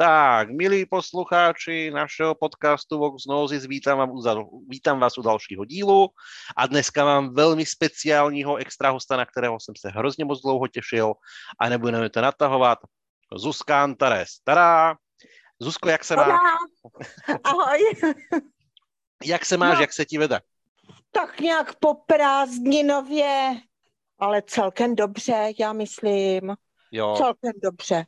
Tak, milí poslucháči našeho podcastu Vox Nozis, vítám, vám, vítám vás u dalšího dílu a dneska mám velmi speciálního extra hosta, na kterého jsem se hrozně moc dlouho těšil a nebudeme to natahovat. Zuzka Antares. Tada! Zuzko, jak se máš? Ahoj. jak se máš, no, jak se ti vede? Tak nějak po prázdninově, ale celkem dobře, já myslím. Jo. Celkem dobře.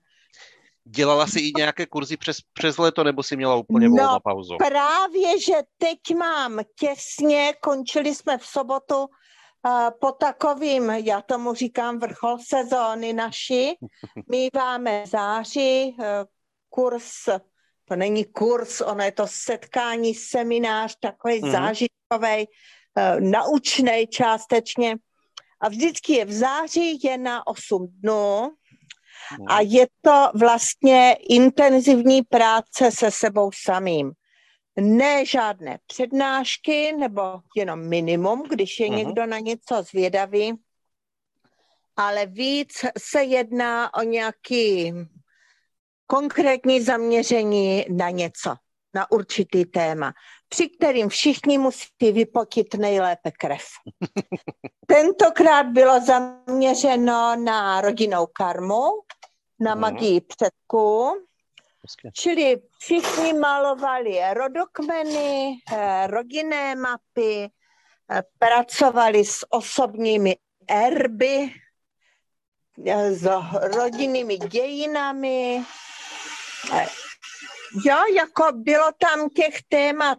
Dělala jsi i nějaké kurzy přes, přes leto, nebo si měla úplně volnou no, pauzu? právě, že teď mám těsně, končili jsme v sobotu uh, po takovým, já tomu říkám vrchol sezóny naši, míváme září, uh, kurz, to není kurz, ono je to setkání, seminář, takový mm. zážitkový, uh, naučný částečně. A vždycky je v září, je na 8 dnů, a je to vlastně intenzivní práce se sebou samým. Ne žádné přednášky nebo jenom minimum, když je uh-huh. někdo na něco zvědavý, ale víc se jedná o nějaký konkrétní zaměření na něco, na určitý téma, při kterým všichni musí vypotit nejlépe krev. Tentokrát bylo zaměřeno na rodinnou karmu, na mhm. magii předků. Čili všichni malovali rodokmeny, eh, rodinné mapy, eh, pracovali s osobními erby, eh, s rodinnými dějinami. Jo, jako bylo tam těch témat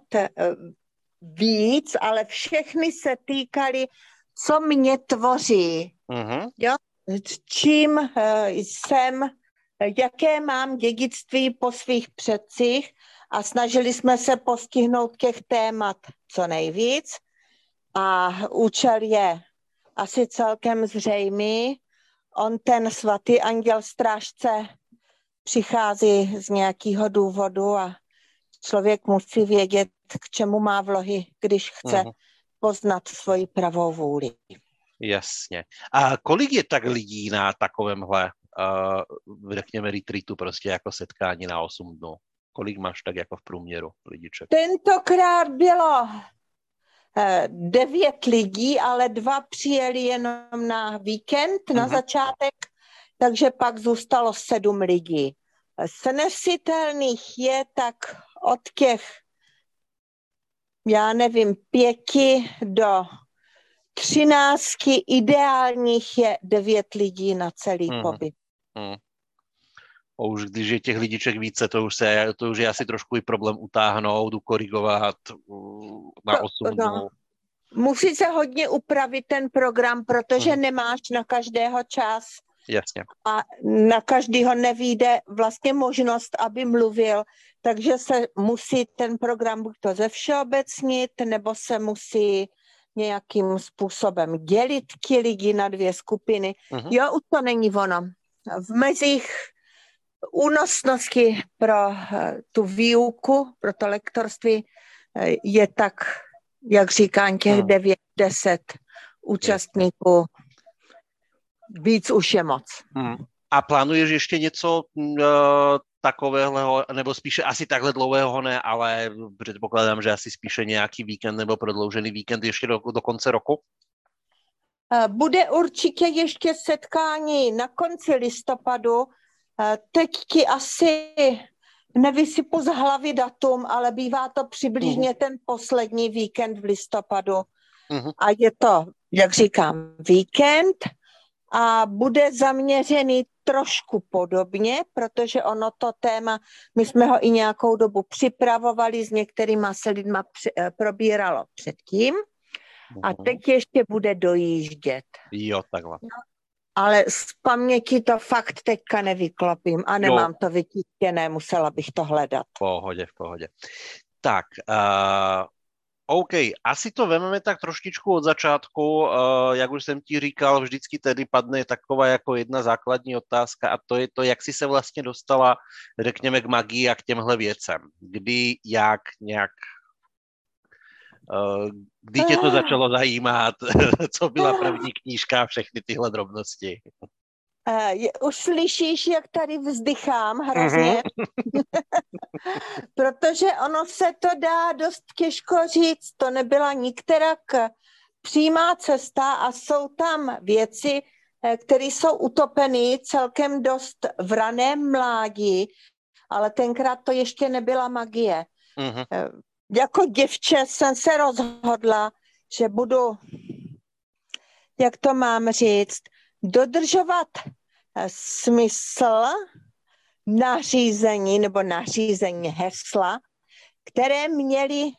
víc, ale všechny se týkaly, co mě tvoří. Uh-huh. Jo, čím eh, jsem, jaké mám dědictví po svých předcích a snažili jsme se postihnout těch témat co nejvíc a účel je asi celkem zřejmý. On ten svatý anděl strážce přichází z nějakého důvodu a člověk musí vědět, k čemu má vlohy, když chce uh-huh. poznat svoji pravou vůli. Jasně. A kolik je tak lidí na takovémhle, uh, řekněme, retreatu, prostě jako setkání na 8 dnů? Kolik máš tak jako v průměru lidiček? Tentokrát bylo eh, devět lidí, ale dva přijeli jenom na víkend, na mhm. začátek, takže pak zůstalo sedm lidí. Snesitelných je tak od těch, já nevím, pěti do třináctky ideálních je devět lidí na celý hmm. pobyt. Hmm. A už když je těch lidiček více, to už, se, to už je asi trošku i problém utáhnout, ukorigovat na 8 no, dnů. Musí se hodně upravit ten program, protože hmm. nemáš na každého čas. Jasně. A na každého nevíde vlastně možnost, aby mluvil, takže se musí ten program buď to zevšeobecnit, nebo se musí nějakým způsobem dělit ti lidi na dvě skupiny. Uh-huh. Jo, už to není ono. V mezích únosnosti pro eh, tu výuku, pro to lektorství eh, je tak, jak říkám, těch uh-huh. devět, deset účastníků. Víc už je moc. Uh-huh. A plánuješ ještě něco uh, takového, nebo spíše asi takhle dlouhého ne, ale předpokládám, že asi spíše nějaký víkend nebo prodloužený víkend ještě do, do konce roku? Eh, bude určitě ještě setkání na konci listopadu. Eh, teď ti asi nevysypu z hlavy datum, ale bývá to přibližně uh-huh. ten poslední víkend v listopadu. Uh-huh. A je to, jak říkám, víkend a bude zaměřený trošku podobně, protože ono to téma, my jsme ho i nějakou dobu připravovali, s některýma se lidma při, eh, probíralo předtím a mhm. teď ještě bude dojíždět. Jo, takhle. No, ale z paměti to fakt teďka nevyklopím a nemám jo. to vytištěné, musela bych to hledat. V pohodě, v pohodě. Tak, uh, OK, asi to vememe tak trošičku od začátku. Uh, jak už jsem ti říkal, vždycky tedy padne taková jako jedna základní otázka a to je to, jak jsi se vlastně dostala, řekněme, k magii a k těmhle věcem. Kdy, jak, nějak, uh, kdy tě to začalo zajímat, co byla první knížka a všechny tyhle drobnosti. Uh, už slyšíš, jak tady vzdychám hrozně, mm-hmm. protože ono se to dá dost těžko říct, to nebyla nikterak přímá cesta a jsou tam věci, eh, které jsou utopeny celkem dost v raném mládí, ale tenkrát to ještě nebyla magie. Mm-hmm. Jako děvče jsem se rozhodla, že budu, jak to mám říct, dodržovat eh, smysl nařízení nebo nařízení hesla, které měli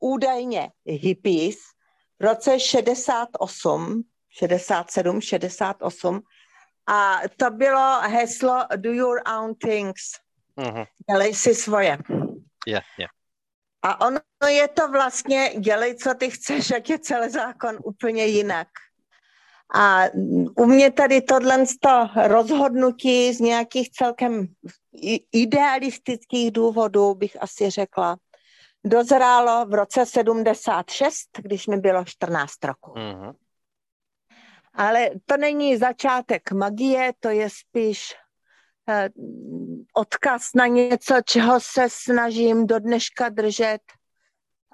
údajně hippies v roce 68, 67, 68 a to bylo heslo do your own things. Uh-huh. Dělej si svoje. Yeah, yeah. A ono je to vlastně, dělej, co ty chceš, jak je celý zákon úplně jinak. A u mě tady tohle rozhodnutí z nějakých celkem idealistických důvodů, bych asi řekla, dozrálo v roce 76, když mi bylo 14 roku. Mm-hmm. Ale to není začátek magie, to je spíš eh, odkaz na něco, čeho se snažím do dneška držet,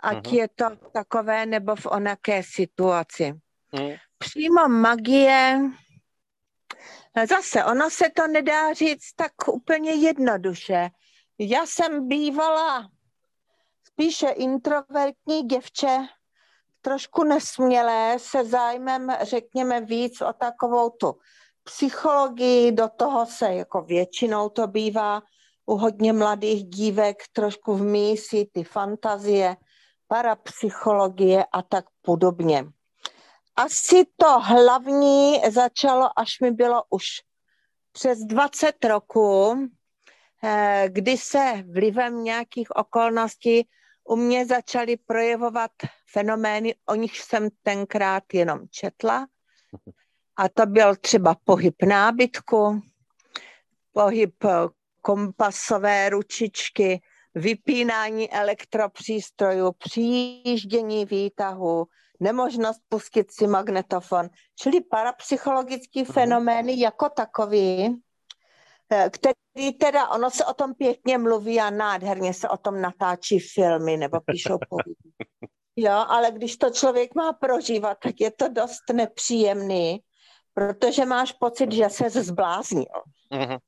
ať mm-hmm. je to takové nebo v onaké situaci. Mm. Přímo magie, zase ono se to nedá říct tak úplně jednoduše. Já jsem bývala spíše introvertní děvče, trošku nesmělé, se zájmem, řekněme, víc o takovou tu psychologii, do toho se jako většinou to bývá u hodně mladých dívek trošku v mísi ty fantazie, parapsychologie a tak podobně. Asi to hlavní začalo, až mi bylo už přes 20 roků, eh, kdy se vlivem nějakých okolností u mě začaly projevovat fenomény, o nich jsem tenkrát jenom četla. A to byl třeba pohyb nábytku, pohyb eh, kompasové ručičky, vypínání elektropřístrojů, přijíždění výtahu, nemožnost pustit si magnetofon, čili parapsychologický mhm. fenomény jako takový, eh, který teda, ono se o tom pěkně mluví a nádherně se o tom natáčí filmy nebo píšou povídky. Jo, ale když to člověk má prožívat, tak je to dost nepříjemný, protože máš pocit, že se zbláznil. Mm-hmm.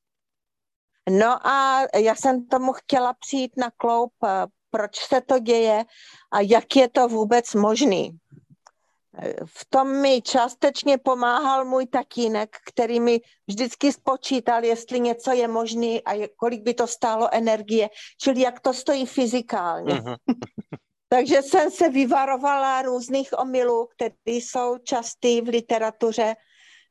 No a já jsem tomu chtěla přijít na kloup, eh, proč se to děje a jak je to vůbec možný. V tom mi částečně pomáhal můj tatínek, který mi vždycky spočítal, jestli něco je možné a kolik by to stálo energie, čili jak to stojí fyzikálně. Uh-huh. Takže jsem se vyvarovala různých omylů, které jsou častý v literatuře,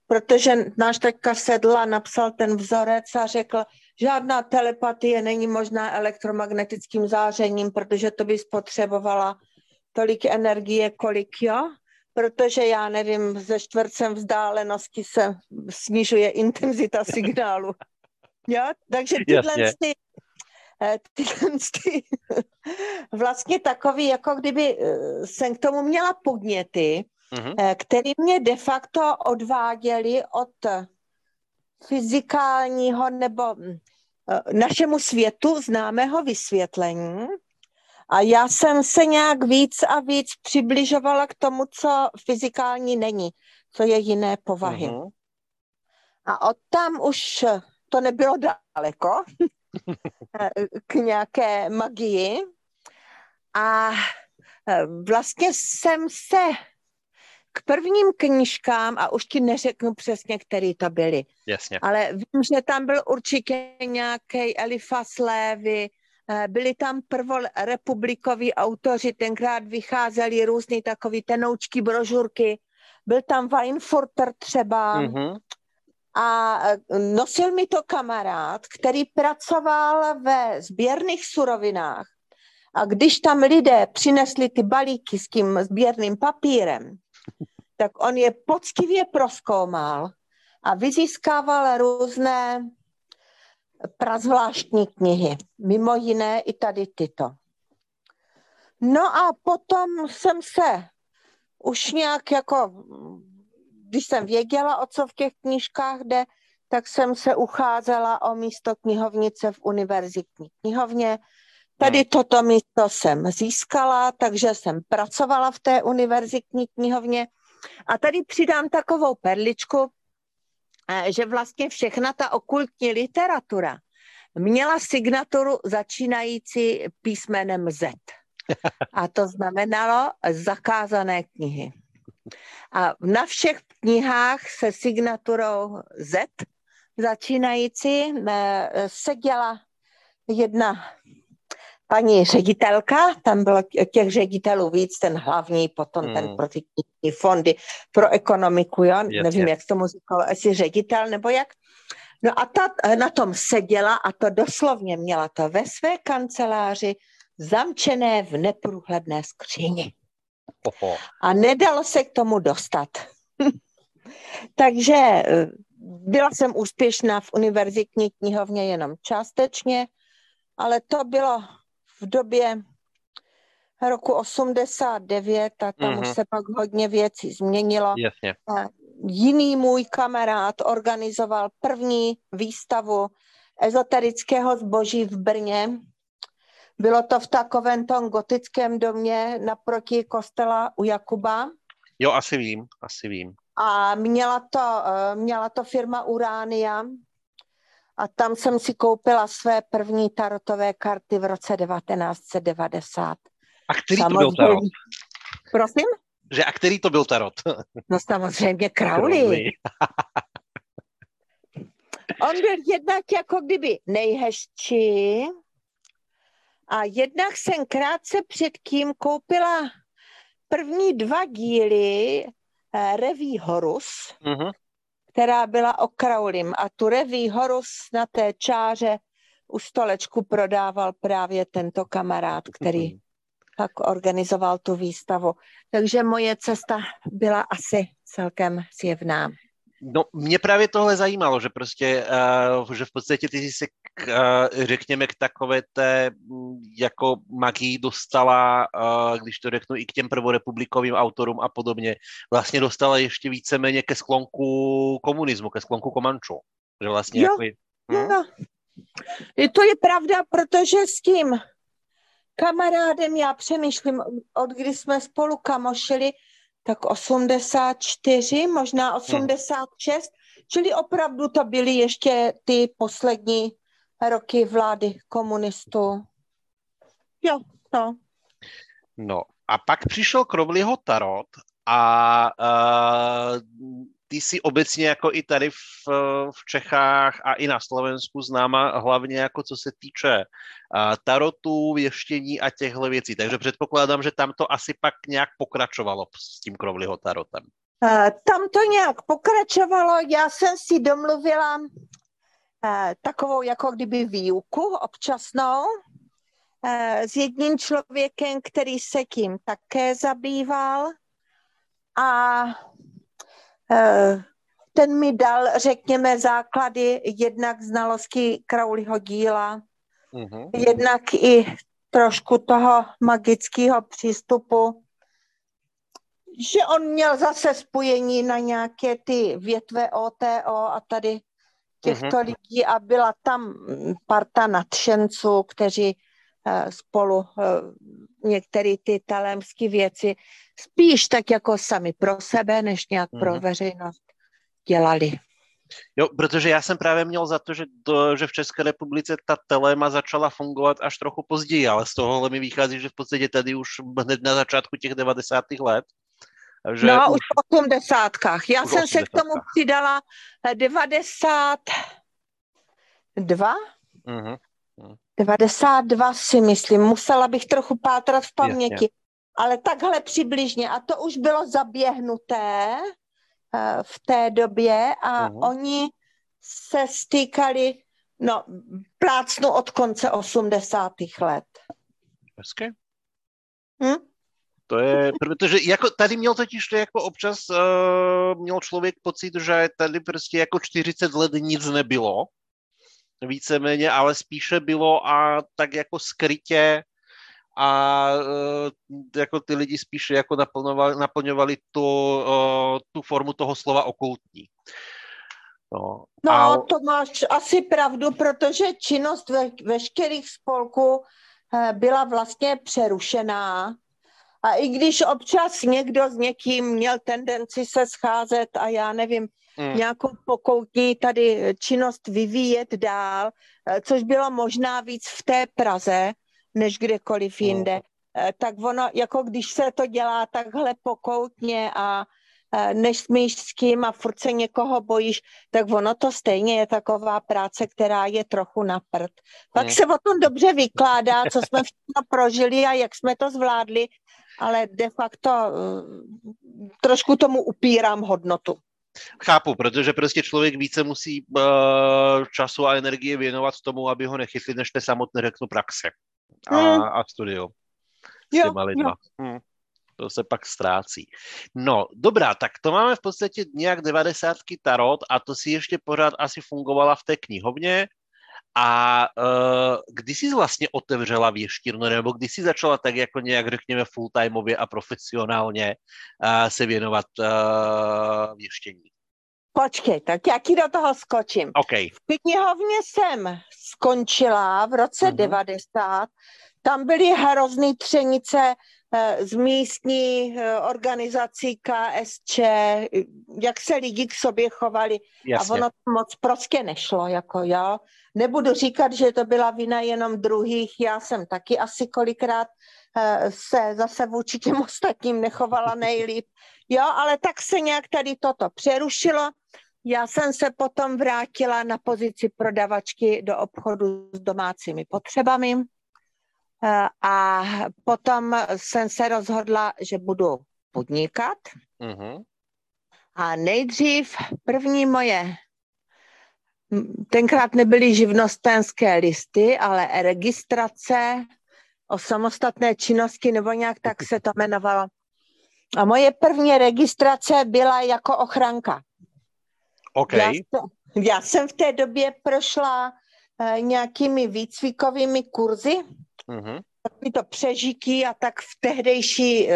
protože náš teďka sedl a napsal ten vzorec a řekl, žádná telepatie není možná elektromagnetickým zářením, protože to by spotřebovala tolik energie, kolik jo protože já nevím, ze čtvrtcem vzdálenosti se snižuje intenzita signálu. Jo? Takže tyhle ty, eh, tyhle ty, vlastně takový, jako kdyby eh, jsem k tomu měla podněty, mm-hmm. který mě de facto odváděli od fyzikálního nebo našemu světu známého vysvětlení a já jsem se nějak víc a víc přibližovala k tomu, co fyzikální není, co je jiné povahy. Uh-huh. A od tam už to nebylo daleko k nějaké magii. A e, vlastně jsem se k prvním knížkám, a už ti neřeknu přesně, který to byly, Jasně. ale vím, že tam byl určitě nějaký Elifas Lévy, Eh, byli tam prvorepublikoví autoři, tenkrát vycházeli různý takový tenoučky, brožurky. Byl tam Weinfurter třeba. Mm-hmm. A eh, nosil mi to kamarád, který pracoval ve sběrných surovinách. A když tam lidé přinesli ty balíky s tím sběrným papírem, tak on je poctivě proskoumal a vyzískával různé prazvláštní knihy, mimo jiné i tady tyto. No a potom jsem se už nějak jako, když jsem věděla, o co v těch knížkách jde, tak jsem se ucházela o místo knihovnice v univerzitní knihovně. Tady hmm. toto místo jsem získala, takže jsem pracovala v té univerzitní knihovně. A tady přidám takovou perličku, eh, že vlastně všechna ta okultní literatura měla signaturu začínající písmenem Z. A to znamenalo zakázané knihy. A na všech knihách se signaturou Z začínající eh, seděla jedna paní ředitelka, tam bylo těch ředitelů víc, ten hlavní, potom hmm. ten pro ty fondy pro ekonomiku, jo? Yes, nevím, jak tomu říkalo, jestli ředitel nebo jak. No a ta na tom seděla a to doslovně měla to ve své kanceláři zamčené v neprůhledné skříni. Oho. A nedalo se k tomu dostat. Takže eh, byla jsem úspěšná v univerzitní knihovně jenom částečně, ale to bylo v době roku 89 a tam mm-hmm. už mhm. se pak hodně věcí změnilo. Jasně. Jiný můj kamarád organizoval první výstavu ezoterického zboží v Brně. Bylo to v takovém tom gotickém domě naproti kostela u Jakuba. Jo, asi vím, asi vím. A měla to, eh, měla to firma Uránia a tam jsem si koupila své první tarotové karty v roce 1990. A který samozřejmě... to byl tarot? Prosím? Že a který to byl tarot? No samozřejmě Crowley. On byl jednak jako kdyby nejhezčí a jednak jsem krátce předtím koupila první dva díly eh, Reví Horus, uh-huh která byla o Kraulim. A tu reví Horus na té čáře u stolečku prodával právě tento kamarád, který mm. pak organizoval tu výstavu. Takže moje cesta byla asi celkem zjevná. No, mě právě tohle zajímalo, že prostě, uh, že v podstatě ty jsi se, uh, řekněme, k takové té mm, jako magii dostala, uh, když to řeknu, i k těm prvorepublikovým autorům a podobně, vlastně dostala ještě víceméně ke sklonku komunismu, ke sklonku Komanču. Že vlastně jo, jako... Hm? jo. To je pravda, protože s tím kamarádem já přemýšlím, od kdy jsme spolu kamošili, tak 84, možná 86, hmm. čili opravdu to byly ještě ty poslední roky vlády komunistů. Jo, no. No a pak přišel Crowleyho tarot a uh, ty jsi obecně jako i tady v, v Čechách a i na Slovensku známa hlavně jako co se týče tarotu, věštění a těchto věcí. Takže předpokládám, že tam to asi pak nějak pokračovalo s tím Crowleyho tarotem. Tam to nějak pokračovalo. Já jsem si domluvila takovou jako kdyby výuku občasnou s jedním člověkem, který se tím také zabýval. A ten mi dal, řekněme, základy jednak znalosti Crowleyho díla, uh-huh. jednak i trošku toho magického přístupu, že on měl zase spojení na nějaké ty větve OTO a tady těchto uh-huh. lidí a byla tam parta nadšenců, kteří spolu uh, některé ty talémské věci spíš tak jako sami pro sebe, než nějak mm-hmm. pro mhm. veřejnost dělali. Jo, protože já jsem právě měl za to, že, to, že v České republice ta telema začala fungovat až trochu později, ale z toho mi vychází, že v podstatě tady už hned na začátku těch 90. let. Že no, už v osmdesátkách. Já jsem 80. se k tomu přidala 92. Mm-hmm. 92 si myslím, musela bych trochu pátrat v paměti, Jasně. ale takhle přibližně. A to už bylo zaběhnuté uh, v té době a uh-huh. oni se stýkali, no, plácnu od konce 80. let. Hezké. Hm? To je, protože jako tady měl totiž to jako občas uh, měl člověk pocit, že tady prostě jako 40 let nic nebylo víceméně, ale spíše bylo a tak jako skrytě a uh, jako ty lidi spíše jako naplňovali, naplňovali tu, uh, tu formu toho slova okultní. No, no a... to máš asi pravdu, protože činnost ve, veškerých spolků eh, byla vlastně přerušená. A i když občas někdo s někým měl tendenci se scházet a já nevím, mm. nějakou pokoutní tady činnost vyvíjet dál, eh, což bylo možná víc v té Praze, než kdekoliv hmm. jinde, mm. tak ono, jako když se to dělá takhle pokoutně a Eh, než smíš s kým a furt se někoho bojíš, tak ono to stejně je taková práce, která je trochu na prd. Pak hmm. se o tom dobře vykládá, co jsme všechno prožili a jak jsme to zvládli, ale de facto eh, trošku tomu upírám hodnotu. Chápu, protože prostě člověk více musí uh, času a energie věnovat tomu, aby ho nechytli, než te samotné řeknu praxe a, hmm. a studio s jo, těma lidma. Jo. Hmm to se pak ztrácí. No, dobrá, tak to máme v podstatě nějak 90 tarot a to si ještě pořád asi fungovala v té knihovně. A uh, kdy jsi vlastně otevřela věštírnu, nebo kdy jsi začala tak jako nějak, řekněme, full-timeově a profesionálně uh, se věnovat uh, věštění? Počkej, tak já ti do toho skočím. Okay. V knihovně jsem skončila v roce mm-hmm. 90. Tam byly hrozný třenice Eh, z místní eh, organizací KSČ, jak se lidi k sobě chovali. Jasně. A ono to moc prostě nešlo, jako jo. Nebudu říkat, že to byla vina jenom druhých, já jsem taky asi kolikrát eh, se zase vůči těm ostatním nechovala nejlíp. Jo, ale tak se nějak tady toto přerušilo. Já jsem se potom vrátila na pozici prodavačky do obchodu s domácími potřebami a potom jsem se rozhodla, že budu podnikat. Uh-huh. A nejdřív první moje, tenkrát nebyly živnostenské listy, ale registrace o samostatné činnosti, nebo nějak tak se to jmenovalo. A moje první registrace byla jako ochranka. Okay. Já, já jsem v té době prošla uh, nějakými výcvikovými kurzy, Mm-hmm. Takový to přežiky a tak v tehdejší uh,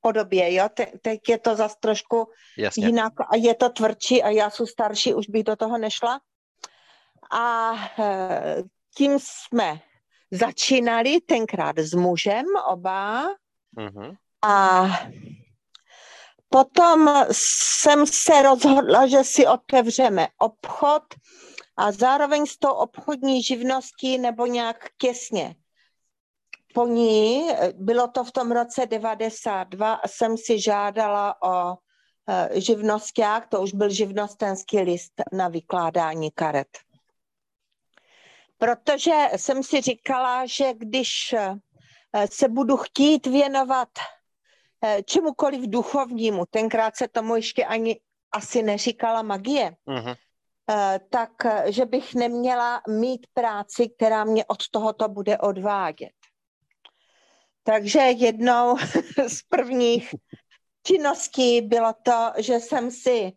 podobě, jo. Te, teď je to zase trošku Jasně. jinak a je to tvrdší a já jsem starší, už bych do toho nešla. A uh, tím jsme začínali tenkrát s mužem oba mm-hmm. a potom jsem se rozhodla, že si otevřeme obchod a zároveň s tou obchodní živností nebo nějak těsně po ní, bylo to v tom roce 92, jsem si žádala o e, živnosták, to už byl živnostenský list na vykládání karet. Protože jsem si říkala, že když e, se budu chtít věnovat čemukoliv duchovnímu, tenkrát se tomu ještě ani asi neříkala magie, uh-huh. tak že bych neměla mít práci, která mě od tohoto bude odvádět. Takže jednou z prvních činností bylo to, že jsem si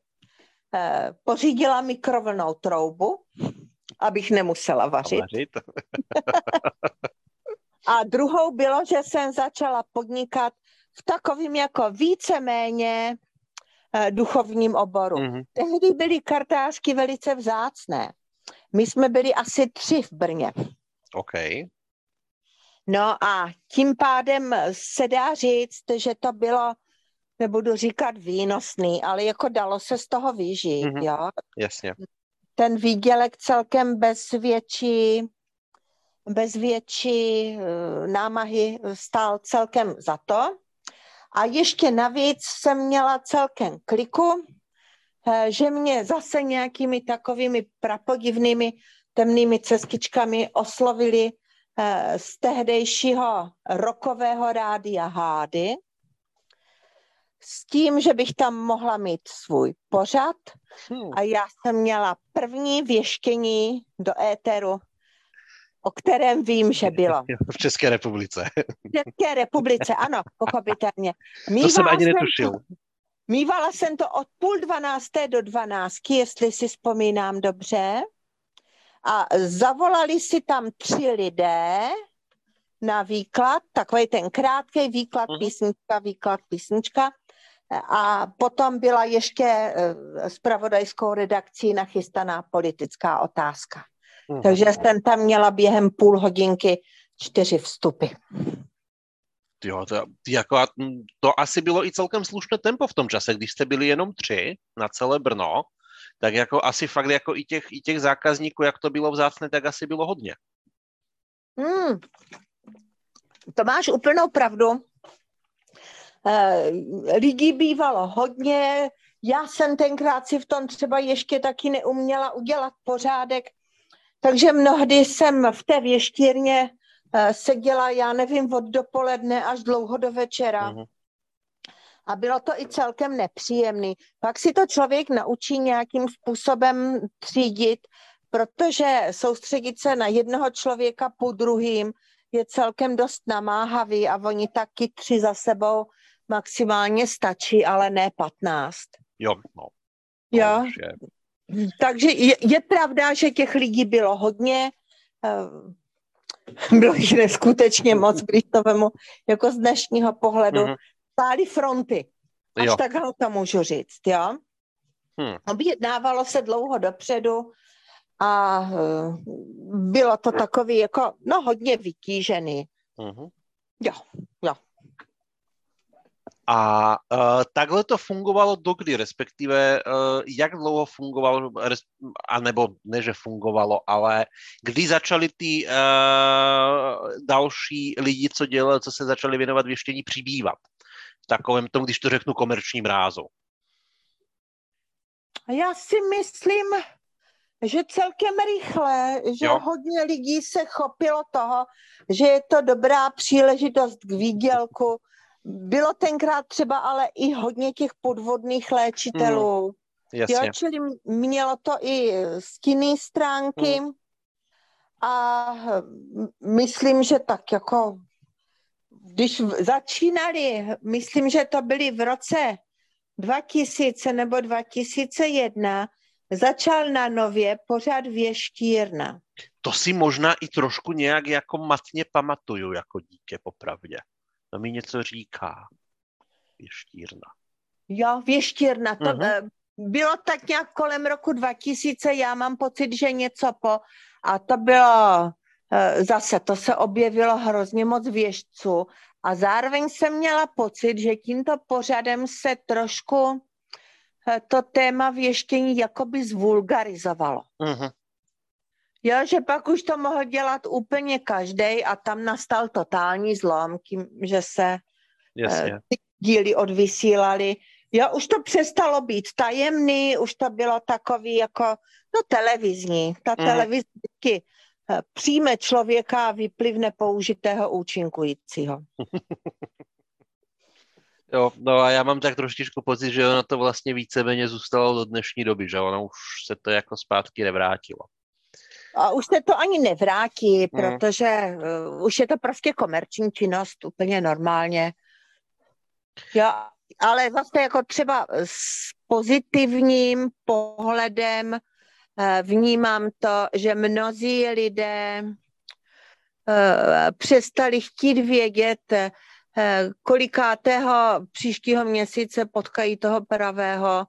eh, pořídila mikrovlnou troubu, abych nemusela vařit. vařit. A druhou bylo, že jsem začala podnikat v takovým jako víceméně eh, duchovním oboru. Mm-hmm. Tehdy byly kartářky velice vzácné. My jsme byli asi tři v Brně. Okay. No a tím pádem se dá říct, že to bylo, nebudu říkat výnosný, ale jako dalo se z toho vyžít, mm-hmm. jo. Jasně. Ten výdělek celkem bez větší, bez větší eh, námahy stál celkem za to. A ještě navíc jsem měla celkem kliku, eh, že mě zase nějakými takovými prapodivnými temnými cestičkami oslovili z tehdejšího rokového rádia Hády s tím, že bych tam mohla mít svůj pořad hmm. a já jsem měla první věštění do éteru, o kterém vím, že bylo. V České republice. V České republice, ano, pochopitelně. Mývala to jsem ani netušil. Jsem, mývala jsem to od půl dvanácté do dvanáctky, jestli si vzpomínám dobře a zavolali si tam tři lidé na výklad, takový ten krátký výklad, uh-huh. písnička, výklad, písnička. a potom byla ještě s pravodajskou redakcí nachystaná politická otázka. Mm. Takže jsem tam měla během půl hodinky čtyři vstupy. Jo, to, jako, to asi bylo i celkem slušné tempo v tom čase, když jste byli jenom tři na celé Brno, tak jako asi fakt jako i těch, i těch zákazníků, jak to bylo vzácné, tak asi bylo hodně. Hmm. To máš úplnou pravdu. Eh, lidí bývalo hodně, já jsem tenkrát si v tom třeba ještě taky neuměla udělat pořádek, takže mnohdy jsem v té věštírně eh, seděla, já nevím, od dopoledne až dlouho do večera. Uh-huh. A bylo to i celkem nepříjemný. Pak si to člověk naučí nějakým způsobem třídit, protože soustředit se na jednoho člověka po druhým je celkem dost namáhavý a oni taky tři za sebou maximálně stačí, ale ne patnáct. Jo, no. Jo. Je... Takže je, je pravda, že těch lidí bylo hodně, eh, bylo jich neskutečně moc, když to vemu jako z dnešního pohledu. Mm-hmm. Stály fronty, až jo. tak to můžu říct, jo. Hmm. Objednávalo se dlouho dopředu a eh, bylo to takový jako, no hodně vytížený. Mm-hmm. Jo, jo. A uh, takhle to fungovalo dokdy, respektive uh, jak dlouho fungovalo, anebo ne, že fungovalo, ale kdy začali ty uh, další lidi, co dělali, co se začali věnovat věštění, přibývat? V takovém tom, když to řeknu, komerčním rázu. Já si myslím, že celkem rychle, že jo. hodně lidí se chopilo toho, že je to dobrá příležitost k výdělku, bylo tenkrát třeba ale i hodně těch podvodných léčitelů. Mm, jasně. Jo, čili mělo to i stinné stránky mm. a myslím, že tak jako když začínali, myslím, že to byly v roce 2000 nebo 2001, začal na nově pořád věštírna. To si možná i trošku nějak jako matně pamatuju jako dítě, popravdě. To mi něco říká. Věštírna. Jo, věštírna. To uh-huh. bylo tak nějak kolem roku 2000, já mám pocit, že něco po. A to bylo zase, to se objevilo hrozně moc věžců. A zároveň jsem měla pocit, že tímto pořadem se trošku eh, to téma věštění jakoby zvulgarizovalo. Uh-huh. Jo, že pak už to mohl dělat úplně každý a tam nastal totální zlom, tím, že se Jasně. ty díly odvysílali. Jo, už to přestalo být tajemný, už to bylo takový jako, no televizní. Ta mm. eh, přijme člověka a vyplivne použitého účinkujícího. Jo, no a já mám tak trošičku pocit, že ono to vlastně víceméně zůstalo do dnešní doby, že ono už se to jako zpátky nevrátilo. A už se to ani nevrátí, hmm. protože uh, už je to prostě komerční činnost úplně normálně. Jo, ale zase jako třeba s pozitivním pohledem vnímám to, že mnozí lidé uh, přestali chtít vědět, kolikátého příštího měsíce potkají toho pravého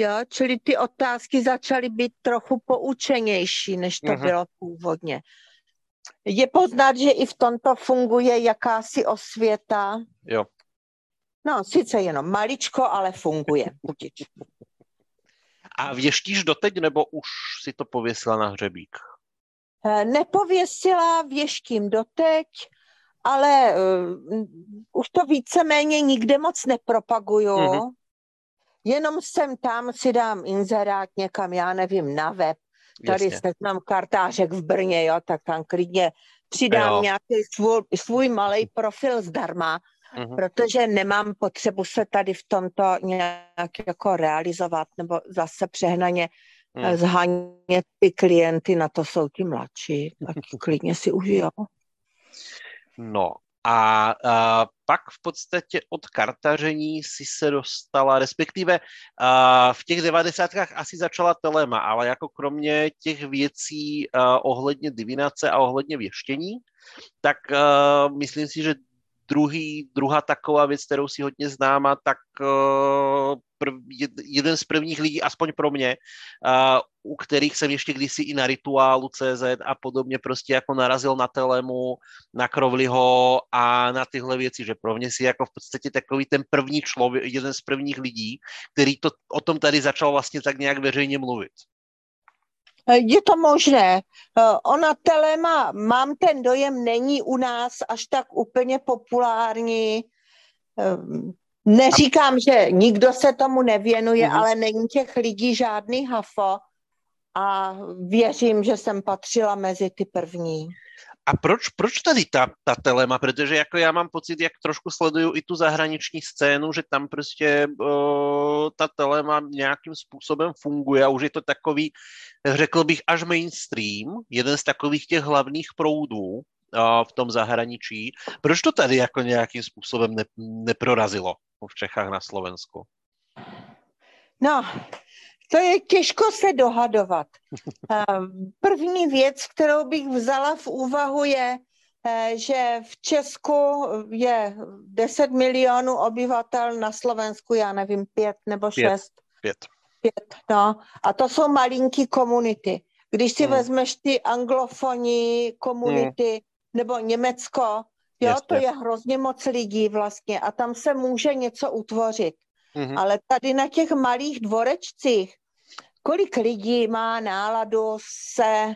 Jo, čili ty otázky začaly být trochu poučenější, než to uh-huh. bylo původně. Je poznat, že i v tomto funguje jakási osvěta. Jo. No, sice jenom maličko, ale funguje. Budič. A věštíš doteď, nebo už si to pověsila na hřebík? Eh, nepověsila, věštím doteď, ale uh, už to víceméně nikde moc nepropaguju. Uh-huh. Jenom sem tam si dám inzerát někam, já nevím, na web. Tady mám kartářek v Brně, jo, tak tam klidně přidám jo. nějaký svůj, svůj malý profil zdarma, uh-huh. protože nemám potřebu se tady v tomto nějak jako realizovat nebo zase přehnaně uh-huh. zhánět ty klienty, na to jsou ti mladší, tak klidně si užijou. No a, a pak v podstatě od kartaření si se dostala, respektive a, v těch devadesátkách asi začala telema, ale jako kromě těch věcí a, ohledně divinace a ohledně věštění, tak a, myslím si, že druhý, druhá taková věc, kterou si hodně známa, tak uh, prv, jeden z prvních lidí, aspoň pro mě, uh, u kterých jsem ještě kdysi i na rituálu CZ a podobně prostě jako narazil na Telemu, na Krovliho a na tyhle věci, že pro mě si jako v podstatě takový ten první člověk, jeden z prvních lidí, který to o tom tady začal vlastně tak nějak veřejně mluvit. Je to možné. Ona Telema, mám ten dojem, není u nás až tak úplně populární. Neříkám, že nikdo se tomu nevěnuje, mm-hmm. ale není těch lidí žádný hafo a věřím, že jsem patřila mezi ty první. A proč, proč tady ta, ta telema? Protože jako já mám pocit, jak trošku sleduju i tu zahraniční scénu, že tam prostě uh, ta telema nějakým způsobem funguje a už je to takový, řekl bych, až mainstream, jeden z takových těch hlavních proudů uh, v tom zahraničí. Proč to tady jako nějakým způsobem ne, neprorazilo v Čechách na Slovensku? No, to je těžko se dohadovat. Ehm, první věc, kterou bych vzala v úvahu, je, eh, že v Česku je 10 milionů obyvatel, na Slovensku, já nevím, pět nebo šest. Pět. Pět, no. A to jsou malinký komunity. Když si hmm. vezmeš ty anglofonní komunity hmm. nebo Německo, jo, Jasně. to je hrozně moc lidí vlastně a tam se může něco utvořit. Mm-hmm. Ale tady na těch malých dvorečcích, kolik lidí má náladu se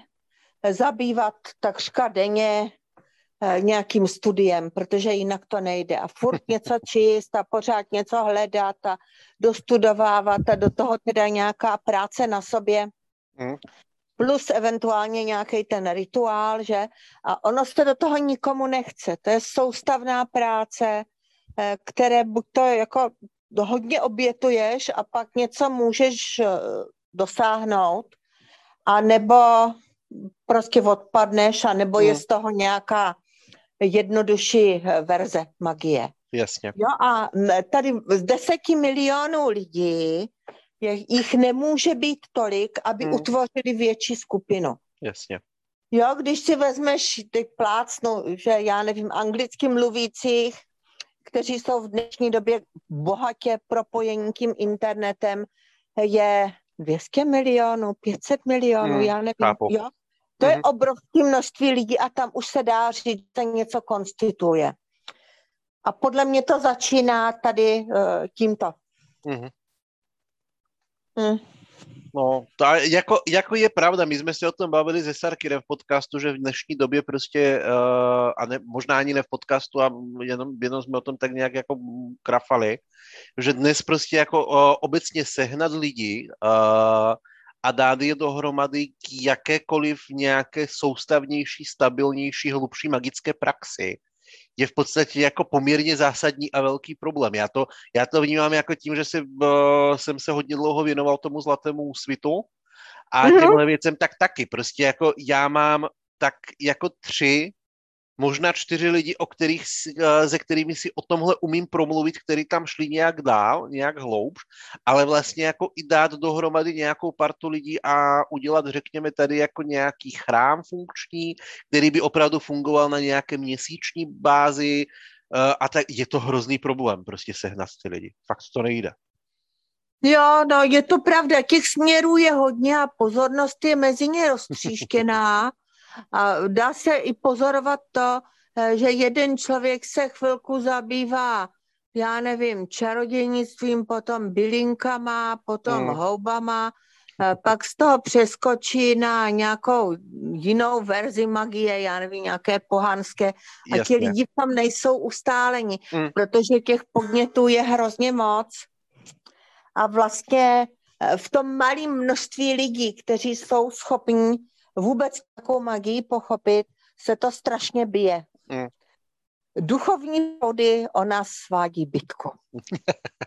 zabývat takřka denně eh, nějakým studiem, protože jinak to nejde. A furt něco číst a pořád něco hledat a dostudovávat a do toho teda nějaká práce na sobě. Mm. Plus eventuálně nějaký ten rituál, že? A ono se do toho nikomu nechce. To je soustavná práce, eh, které buď to jako hodně obětuješ a pak něco můžeš eh, dosáhnout, a nebo prostě odpadneš, a nebo hmm. je z toho nějaká jednodušší eh, verze magie. Jasně. Jo, a tady z deseti milionů lidí jich nemůže být tolik, aby hmm. utvořili větší skupinu. Jasně. Jo, když si vezmeš ty plácnu, že já nevím, anglicky mluvících, kteří jsou v dnešní době bohatě propojení tím internetem, je 200 milionů, 500 milionů, hmm, já nevím, chápu. jo? To je mhm. obrovské množství lidí a tam už se dá říct, že se něco konstituje. A podle mě to začíná tady uh, tímto. Mm-hmm. Mm. No, to jako, jako je pravda, my jsme se o tom bavili se Sarkirem v podcastu, že v dnešní době prostě, uh, a ne, možná ani ne v podcastu, a jenom, jenom jsme o tom tak nějak jako krafali, že dnes prostě jako uh, obecně sehnat lidi uh, a dát je dohromady k jakékoliv nějaké soustavnější, stabilnější, hlubší magické praxi, je v podstatě jako poměrně zásadní a velký problém. Já to, já to vnímám jako tím, že si, uh, jsem se hodně dlouho věnoval tomu zlatému svitu a mm-hmm. těmhle věcem tak taky. Prostě jako já mám tak jako tři možná čtyři lidi, o kterých, eh, se kterými si o tomhle umím promluvit, který tam šli nějak dál, nějak hloubš, ale vlastně jako i dát dohromady nějakou partu lidí a udělat, řekněme, tady jako nějaký chrám funkční, který by opravdu fungoval na nějaké měsíční bázi eh, a tak je to hrozný problém prostě sehnat ty lidi. Fakt to nejde. Jo, no je to pravda, těch směrů je hodně a pozornost je mezi ně roztříštěná. A dá se i pozorovat to, eh, že jeden člověk se chvilku zabývá, já nevím, čarodějnictvím, potom bylinkama, potom mm. houbama, eh, pak z toho přeskočí na nějakou jinou verzi magie, já nevím, nějaké pohanské. A Jasně. ti lidi tam nejsou ustáleni, mm. protože těch podnětů je hrozně moc. A vlastně eh, v tom malém množství lidí, kteří jsou schopni vůbec takovou magii pochopit, se to strašně bije. Mm. Duchovní vody o nás svádí bitku.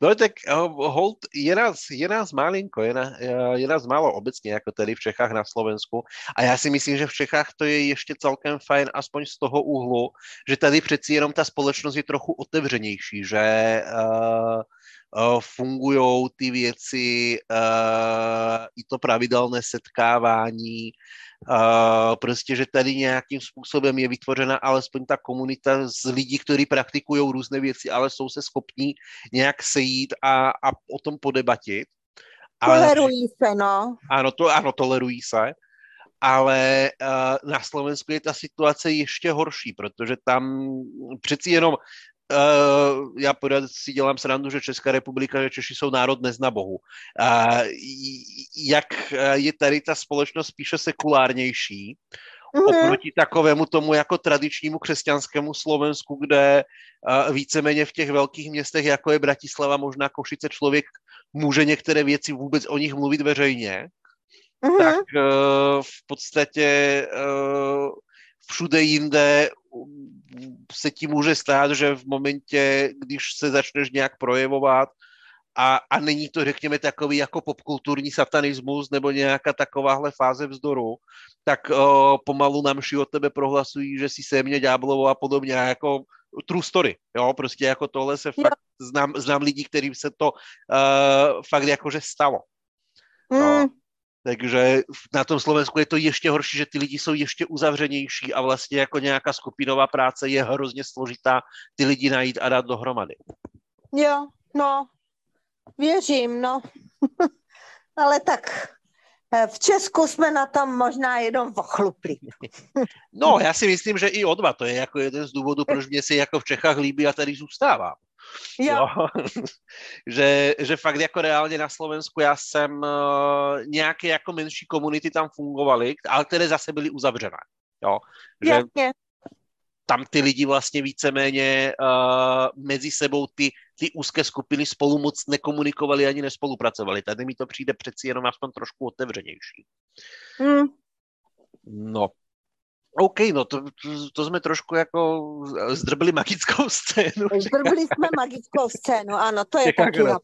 No tak hold, je nás, je nás malinko, je, na, je nás málo obecně, jako tady v Čechách na Slovensku. A já si myslím, že v Čechách to je ještě celkem fajn, aspoň z toho úhlu, že tady přeci jenom ta společnost je trochu otevřenější, že uh, uh, fungují ty věci, uh, i to pravidelné setkávání, Uh, prostě, že tady nějakým způsobem je vytvořena alespoň ta komunita z lidí, kteří praktikují různé věci, ale jsou se schopní nějak sejít a, a o tom podebatit. Tolerují se, no. Ano, to, ano, tolerují se ale uh, na Slovensku je ta situace ještě horší, protože tam přeci jenom Uh, já pořád si dělám srandu, že Česká republika, že Češi jsou národ nezna Bohu. Uh, jak je tady ta společnost spíše sekulárnější, mm-hmm. oproti takovému tomu jako tradičnímu křesťanskému Slovensku, kde uh, víceméně v těch velkých městech, jako je Bratislava, možná Košice, člověk může některé věci vůbec o nich mluvit veřejně, mm-hmm. tak uh, v podstatě uh, všude jinde se ti může stát, že v momentě, když se začneš nějak projevovat a, a není to, řekněme, takový jako popkulturní satanismus nebo nějaká takováhle fáze vzdoru, tak uh, pomalu nám od tebe prohlasují, že si sémě ďáblovo a podobně, jako true story, jo, prostě jako tohle se fakt, znám, znám lidí, kterým se to uh, fakt jakože stalo. Mm. No. Takže na tom Slovensku je to ještě horší, že ty lidi jsou ještě uzavřenější a vlastně jako nějaká skupinová práce je hrozně složitá ty lidi najít a dát dohromady. Jo, no, věřím, no. Ale tak eh, v Česku jsme na tom možná jenom ochlupli. No, já si myslím, že i o dva. To je jako jeden z důvodů, proč mě si jako v Čechách líbí a tady zůstávám. Jo. jo. že, že fakt jako reálně na Slovensku já jsem uh, nějaké jako menší komunity tam fungovaly, ale které zase byly uzavřené. Jo. Že Jasně. tam ty lidi vlastně víceméně uh, mezi sebou ty, ty úzké skupiny spolu moc nekomunikovali ani nespolupracovali. Tady mi to přijde přeci jenom aspoň trošku otevřenější. Hmm. No, OK, no to, to, jsme trošku jako zdrbili magickou scénu. Zdrbili jsme magickou scénu, ano, to je taky na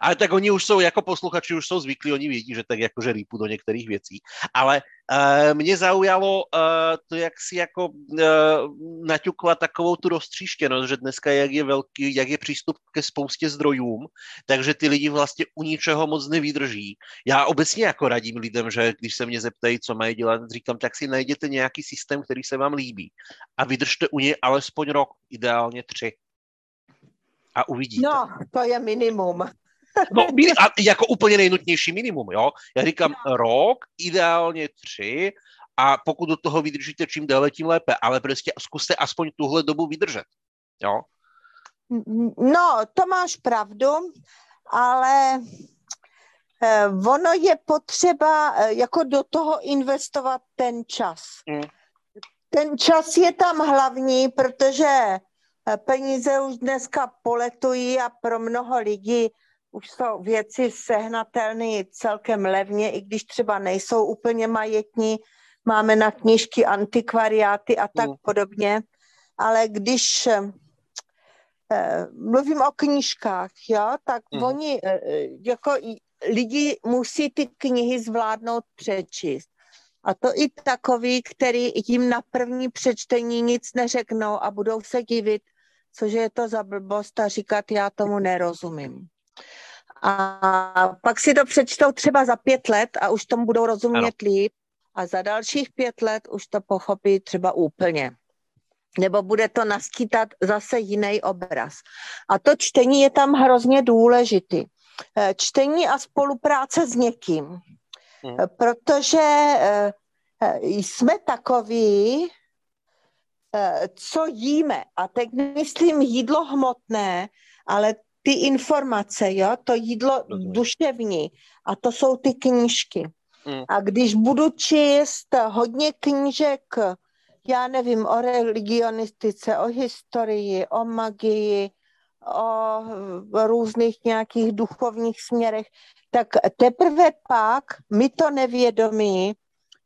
Ale tak oni už jsou, jako posluchači už jsou zvyklí, oni vědí, že tak jakože rýpu do některých věcí. Ale mě zaujalo uh, to, jak si jako uh, naťukla takovou tu roztříštěnost, že dneska jak je velký, jak je přístup ke spoustě zdrojům, takže ty lidi vlastně u ničeho moc nevydrží. Já obecně jako radím lidem, že když se mě zeptají, co mají dělat, říkám, tak si najděte nějaký systém, který se vám líbí. A vydržte u něj alespoň rok, ideálně tři. A uvidíte. No, to je minimum. No, a jako úplně nejnutnější minimum, jo. Já říkám no. rok, ideálně tři, a pokud do toho vydržíte čím déle, tím lépe. Ale prostě zkuste aspoň tuhle dobu vydržet, jo. No, to máš pravdu, ale eh, ono je potřeba eh, jako do toho investovat ten čas. Mm. Ten čas je tam hlavní, protože eh, peníze už dneska poletují a pro mnoho lidí už jsou věci sehnatelné celkem levně, i když třeba nejsou úplně majetní. Máme na knížky antikvariáty a tak mm. podobně. Ale když eh, mluvím o knížkách, jo, tak mm. oni eh, jako lidi musí ty knihy zvládnout přečíst. A to i takový, který jim na první přečtení nic neřeknou a budou se divit, což je to za blbost a říkat, já tomu nerozumím. A pak si to přečtou třeba za pět let a už tomu budou rozumět ano. líp a za dalších pět let už to pochopí třeba úplně. Nebo bude to naskýtat zase jiný obraz. A to čtení je tam hrozně důležitý. Eh, čtení a spolupráce s někým. Hmm. Protože eh, jsme takoví, co jíme. A teď myslím jídlo hmotné, ale ty informace, jo, to jídlo Rozumím. duševní a to jsou ty knížky. Mm. A když budu číst hodně knížek, já nevím, o religionistice, o historii, o magii, o různých nějakých duchovních směrech, tak teprve pak mi to nevědomí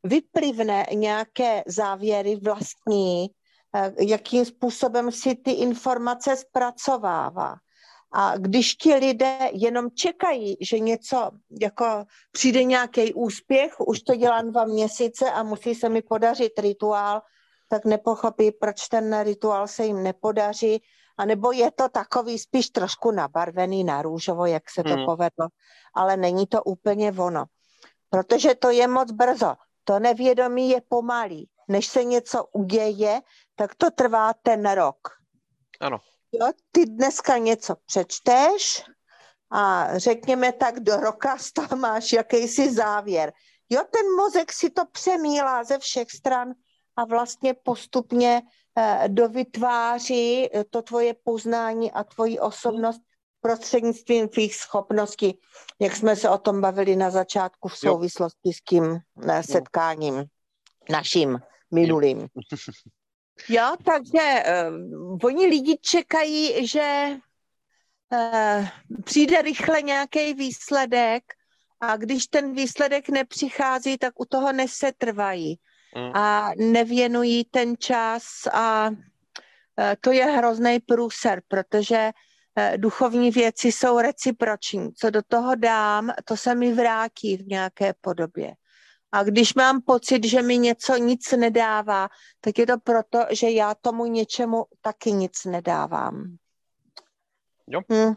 vyplivne nějaké závěry vlastní, eh, jakým způsobem si ty informace zpracovává. A když ti lidé jenom čekají, že něco, jako přijde nějaký úspěch, už to dělám dva měsíce a musí se mi podařit rituál, tak nepochopí, proč ten rituál se jim nepodaří, a nebo je to takový spíš trošku nabarvený na růžovo, jak se to hmm. povedlo, ale není to úplně ono. Protože to je moc brzo. To nevědomí je pomalý. Než se něco uděje, tak to trvá ten rok. Ano. Jo, ty dneska něco přečteš a řekněme tak do roka z toho máš jakýsi závěr. Jo, ten mozek si to přemílá ze všech stran a vlastně postupně eh, dovytváří to tvoje poznání a tvoji osobnost prostřednictvím tvých schopností, jak jsme se o tom bavili na začátku v souvislosti s tím eh, setkáním naším minulým. Jo, takže uh, oni lidi čekají, že uh, přijde rychle nějaký výsledek a když ten výsledek nepřichází, tak u toho nesetrvají mm. a nevěnují ten čas a uh, to je hrozný průser, protože uh, duchovní věci jsou reciproční. Co do toho dám, to se mi vrátí v nějaké podobě. A když mám pocit, že mi něco nic nedává, tak je to proto, že já tomu něčemu taky nic nedávám. Jo. Hmm.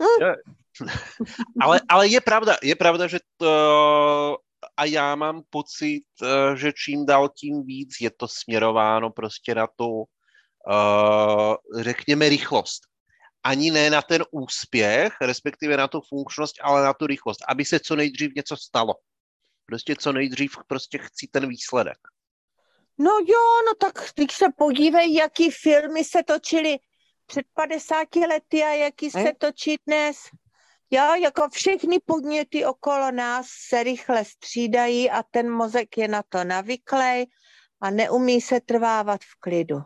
Hmm. Je. ale, ale je pravda, je pravda, že to, a já mám pocit, eh, že čím dál tím víc je to směrováno prostě na tu, uh, řekněme, rychlost. Ani ne na ten úspěch, respektive na tu funkčnost, ale na tu rychlost, aby se co nejdřív něco stalo. Prostě co nejdřív prostě chci ten výsledek. No jo, no tak když se podívej, jaký filmy se točily před 50 lety a jaký se točí dnes. Jo, jako všechny podněty okolo nás se rychle střídají a ten mozek je na to navyklý a neumí se trvávat v klidu.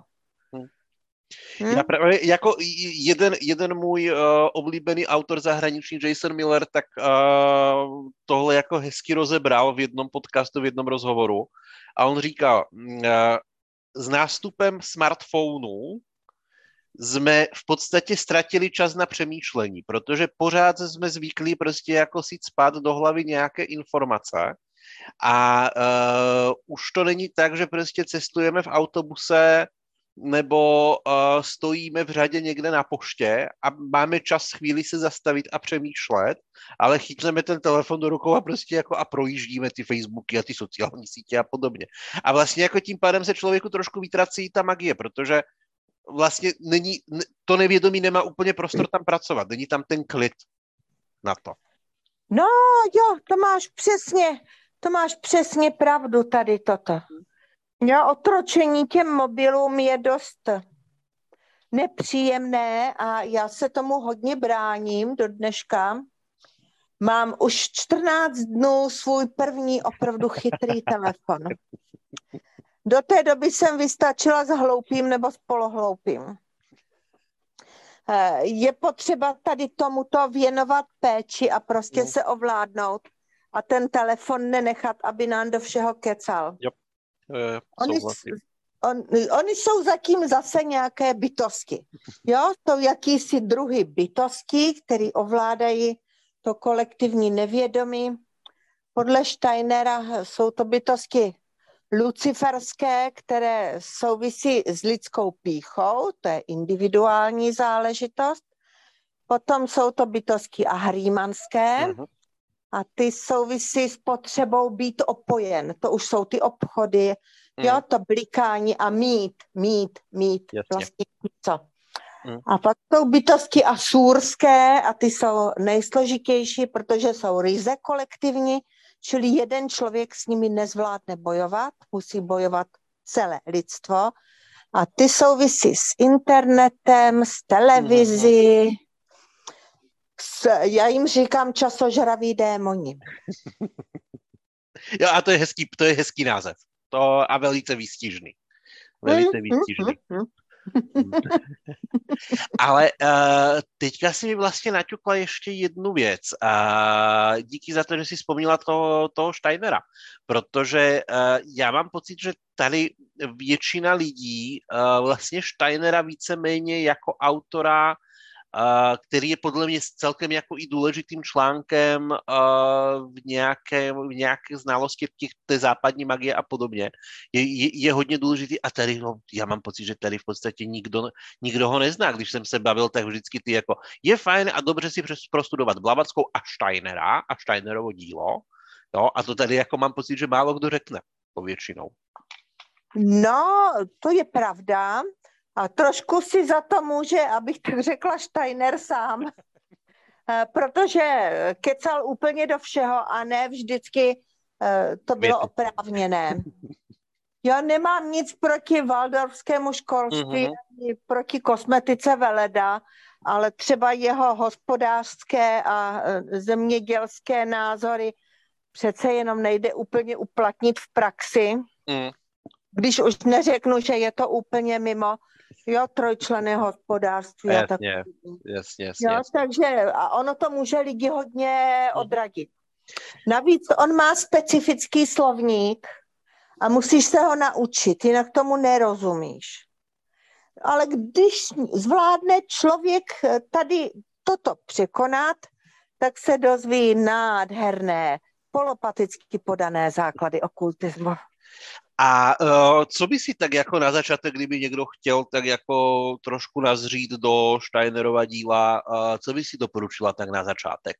Hmm? Já právě jako jeden, jeden můj uh, oblíbený autor zahraniční Jason Miller, tak uh, tohle jako hezky rozebral v jednom podcastu, v jednom rozhovoru a on říkal, uh, s nástupem smartphonů jsme v podstatě ztratili čas na přemýšlení, protože pořád jsme zvyklí prostě jako si spát do hlavy nějaké informace a uh, už to není tak, že prostě cestujeme v autobuse nebo uh, stojíme v řadě někde na poště a máme čas chvíli se zastavit a přemýšlet, ale chytneme ten telefon do rukou a prostě jako a projíždíme ty Facebooky a ty sociální sítě a podobně. A vlastně jako tím pádem se člověku trošku vytrací ta magie, protože vlastně není, to nevědomí nemá úplně prostor tam pracovat, není tam ten klid na to. No jo, to máš přesně, to máš přesně pravdu tady toto. Jo, otročení těm mobilům je dost nepříjemné a já se tomu hodně bráním do dneška. Mám už 14 dnů svůj první opravdu chytrý telefon. Do té doby jsem vystačila s hloupým nebo s polohloupým. Eh, je potřeba tady tomuto věnovat péči a prostě no. se ovládnout a ten telefon nenechat, aby nám do všeho kecal. Yep. Oni, on, oni jsou zatím zase nějaké bytosti. Jo, jsou jakýsi druhy bytosti, které ovládají to kolektivní nevědomí. Podle Steinera jsou to bytosti luciferské, které souvisí s lidskou píchou, to je individuální záležitost. Potom jsou to bytosti ahrímanské, uh-huh. A ty souvisí s potřebou být opojen. To už jsou ty obchody, uh-huh. jo, to blikání a mít, mít, mít, Jasně. vlastně co. Uh-huh. A pak jsou bytosti asůrské a ty jsou nejsložitější, protože jsou ryze kolektivní, Čili jeden člověk s nimi nezvládne bojovat, musí bojovat celé lidstvo. A ty souvisí s internetem, s televizí, s, já jim říkám časožraví démoni. Jo, a to je hezký, to je hezký název. To a velice výstižný. Velice mm, mm, výstižný. Mm, mm, Ale uh, teďka si mi vlastně naťukla ještě jednu věc. Uh, díky za to, že si vzpomněla toho, toho Steinera, protože uh, já mám pocit, že tady většina lidí uh, vlastně Steinera víceméně jako autora který je podle mě celkem jako i důležitým článkem v nějaké, v nějaké znalosti těch, té západní magie a podobně. Je, je, je hodně důležitý a tady, no, já mám pocit, že tady v podstatě nikdo, nikdo ho nezná. Když jsem se bavil, tak vždycky ty jako, je fajn a dobře si prostudovat Blavackou a Steinera a Steinerovo dílo, No a to tady jako mám pocit, že málo kdo řekne povětšinou. No, to je pravda. A trošku si za to může, abych tak řekla, Steiner sám. Eh, protože kecal úplně do všeho a ne vždycky eh, to bylo oprávněné. Já nemám nic proti Waldorfskému školství, mm-hmm. proti kosmetice Veleda, ale třeba jeho hospodářské a eh, zemědělské názory přece jenom nejde úplně uplatnit v praxi. Mm. Když už neřeknu, že je to úplně mimo, jo, trojčlené hospodářství. Jasně, tak, jasně, jasně. Jo, takže a ono to může lidi hodně mhm. odradit. Navíc on má specifický slovník a musíš se ho naučit, jinak tomu nerozumíš. Ale když zvládne člověk tady toto překonat, tak se dozví nádherné, polopaticky podané základy okultismu. A uh, co by si tak jako na začátek, kdyby někdo chtěl tak jako trošku nazřít do Steinerova díla, uh, co by si doporučila tak na začátek?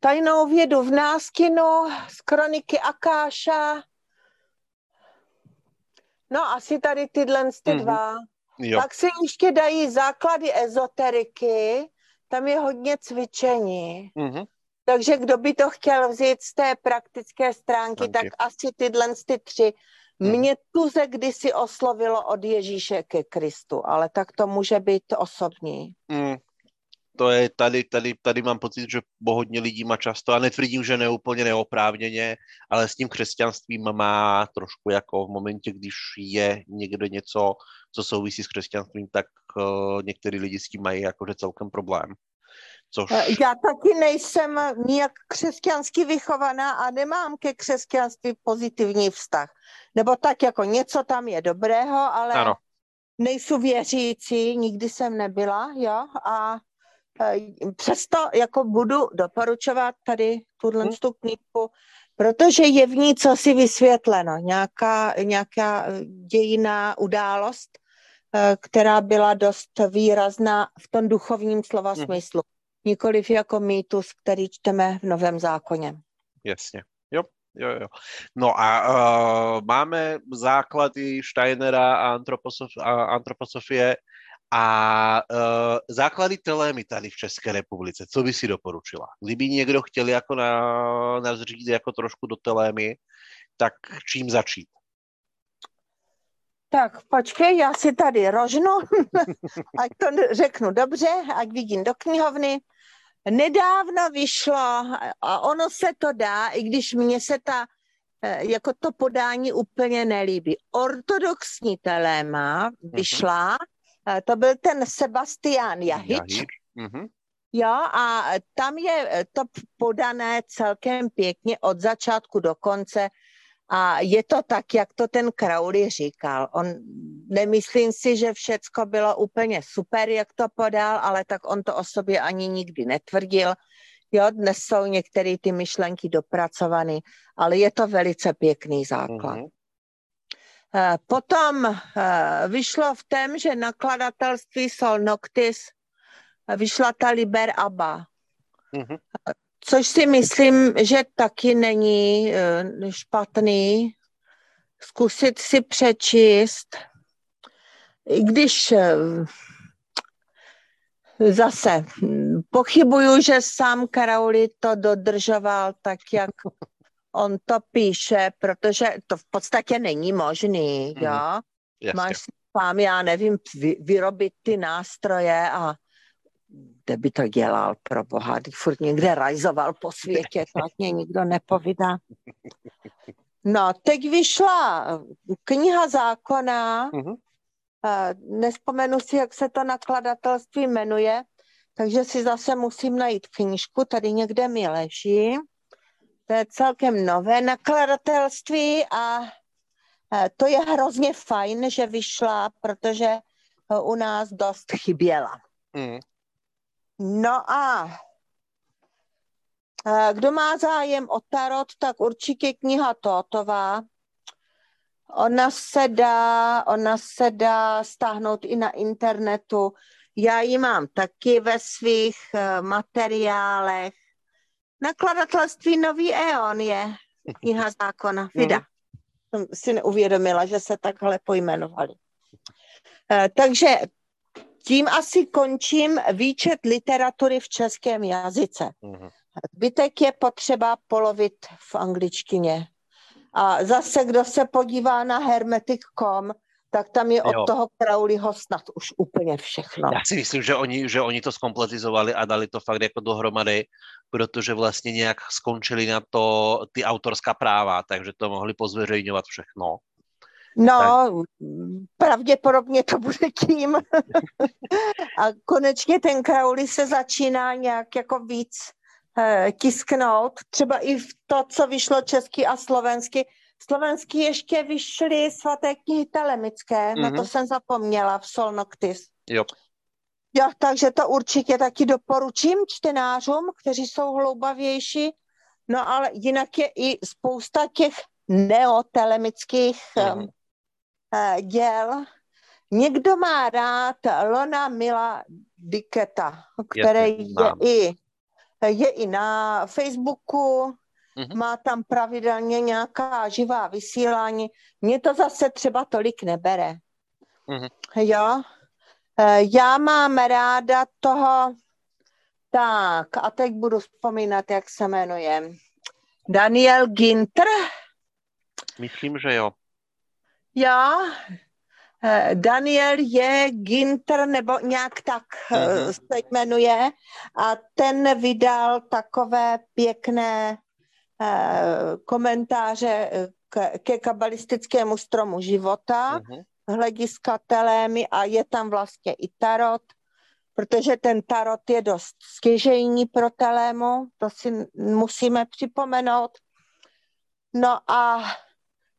Tajnou vědu v náskinu z kroniky Akáša. No asi tady tyhle ty mm-hmm. dva. Jo. Pak si ještě dají základy ezoteriky, tam je hodně cvičení. Mm-hmm. Takže kdo by to chtěl vzít z té praktické stránky, tak asi tyhle ty tři. Hmm. Mě tuze kdysi oslovilo od Ježíše ke Kristu, ale tak to může být osobní. Mm. To je tady, tady, tady mám pocit, že hodně lidí má často, a netvrdím, že neúplně neoprávněně, ale s tím křesťanstvím má trošku jako v momentě, když je někdo něco, co souvisí s křesťanstvím, tak uh, některý lidi s tím mají jakože celkem problém. Což... Eh, já taky nejsem nijak křesťansky vychovaná a nemám ke křesťanství pozitivní vztah. Nebo tak jako něco tam je dobrého, ale ano. nejsou věřící, nikdy jsem nebyla, jo, a eh, přesto jako budu doporučovat tady tuhle hmm. knížku, protože je v ní co si vysvětleno, nějaká, nějaká eh, dějiná událost, která byla dost výrazná v tom duchovním slova hmm. smyslu nikoliv jako mýtus, který čteme v Novém zákoně. Jasně. Jo, jo, jo. No a uh, máme základy Steinera a, antroposof, a antroposofie a uh, základy telémy tady v České republice. Co by si doporučila? Kdyby někdo chtěl jako na, nazřít jako trošku do telémy, tak čím začít? Tak počkej, já si tady rožnu, ať to řeknu dobře, ať vidím do knihovny. Nedávno vyšlo, a ono se to dá, i když mně se ta, eh, jako to podání úplně nelíbí. Ortodoxní teléma mhm. vyšla, uh-huh. to byl ten Sebastián Jahič. Uh-huh. Jo, a tam je eh, to podané celkem pěkně od začátku do konce a je to tak, jak to ten Crowley říkal. On, nemyslím si, že všecko bylo úplně super, jak to podal, ale tak on to o sobě ani nikdy netvrdil. Jo, dnes jsou některé ty myšlenky dopracované, ale je to velice pěkný základ. Mm-hmm. Potom eh, vyšlo v tom, že nakladatelství Sol Noctis vyšla ta Liber Abba. Mm-hmm. Což si myslím, že taky není eh, špatný. Zkusit si přečíst, i když eh, zase pochybuju, že sám Karauli to dodržoval tak, jak on to píše, protože to v podstatě není možný, mm, jo. Máš sám, já nevím, vyrobit ty nástroje a kde by to dělal pro boha, když furt někde rajzoval po světě, to mě nikdo nepovídá. No, teď vyšla kniha zákona, uh-huh. nespomenu si, jak se to nakladatelství jmenuje, takže si zase musím najít knížku, tady někde mi leží. To je celkem nové nakladatelství a to je hrozně fajn, že vyšla, protože u nás dost chyběla. Mm. No a kdo má zájem o tarot, tak určitě kniha Totová. Ona se dá, ona se dá stáhnout i na internetu. Já ji mám taky ve svých eh, materiálech. Nakladatelství Nový Eon je kniha zákona, Vida. Jsem si neuvědomila, že se takhle pojmenovali. Eh, takže tím asi končím výčet literatury v českém jazyce. Mhm. Zbytek je potřeba polovit v angličtině. A zase, kdo se podívá na hermetic.com, tak tam je od jo. toho Crowleyho snad už úplně všechno. Já si myslím, že oni, že oni to skompletizovali a dali to fakt jako dohromady, protože vlastně nějak skončili na to ty autorská práva, takže to mohli pozveřejňovat všechno. No, tak. pravděpodobně to bude tím. a konečně ten Crowley se začíná nějak jako víc eh, tisknout. Třeba i v to, co vyšlo česky a slovensky. Slovensky ještě vyšly svaté knihy telemické, mm-hmm. na to mhm. jsem zapomněla v Sol Noctis. Jo. Jo, takže to určitě taky doporučím čtenářům, kteří jsou hloubavější. No ale jinak je i spousta těch neotelemických mm-hmm. Uh, děl. Někdo má rád Lona Mila Diketa, který je i, je i na Facebooku, mm-hmm. má tam pravidelně nějaká živá vysílání. Mně to zase třeba tolik nebere. Mm-hmm. Jo, Eh, já mám ráda toho, tak a teď budu vzpomínat, jak se jmenuje. Daniel Ginter. Myslím, že jo. Já. Eh, Daniel je Ginter, nebo nějak tak mm-hmm. se jmenuje. A ten vydal takové pěkné komentáře ke kabalistickému stromu života. Mm-hmm hlediska telémy a je tam vlastně i tarot, protože ten tarot je dost stěžejní pro telému, to si musíme připomenout. No a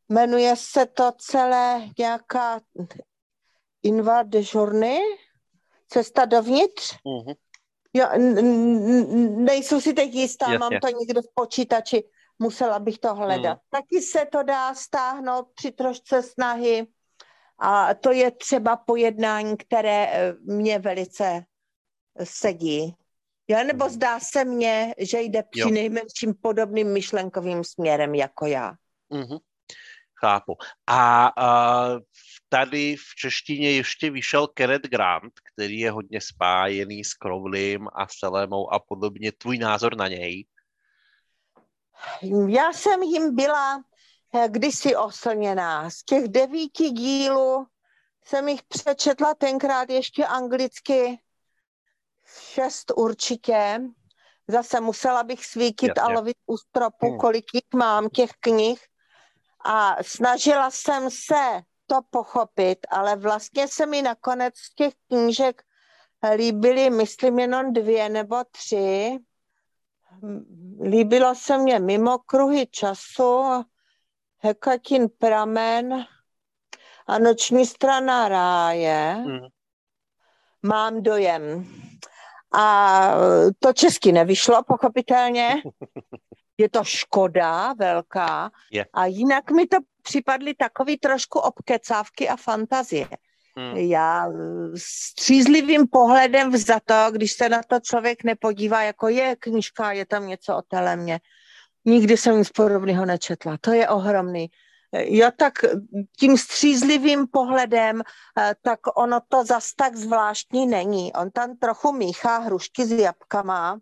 jmenuje se to celé nějaká Inva de Journée, cesta dovnitř. Mm-hmm. Jo, nejsou si teď jistá, Jasně. mám to někdo v počítači, musela bych to hledat. Mm. Taky se to dá stáhnout při trošce snahy. A to je třeba pojednání, které eh, mě velice sedí. Jo, nebo mhm. zdá se mně, že jde při nejmenším podobným myšlenkovým směrem jako já. Mm-hmm. Chápu. A uh, tady v češtině ještě vyšel Kenneth Grant, který je hodně spájený s Crowleym a Selemou a podobně. Tvůj názor na něj? Já jsem jim byla Eh, kdysi oslněná. Z těch devíti dílů jsem jich přečetla tenkrát ještě anglicky šest určitě. Zase musela bych svítit Jasně. a lovit u stropu, hmm. kolik jich mám, těch knih. A snažila jsem se to pochopit, ale vlastně se mi nakonec z těch knížek líbily, myslím, jenom dvě nebo tři. Líbilo se mně mimo kruhy času Hekatin pramen a noční strana ráje. Hmm. Mám dojem. A to česky nevyšlo, pochopitelně. Je to škoda velká. Yeah. A jinak mi to připadly takový trošku obkecávky a fantazie. Hmm. Já střízlivým pohledem za to, když se na to člověk nepodívá, jako je knižka, je tam něco o telemě, Nikdy jsem nic podobného nečetla. To je ohromný. Jo, tak tím střízlivým pohledem, eh, tak ono to zas tak zvláštní není. On tam trochu míchá hrušky s jabkama.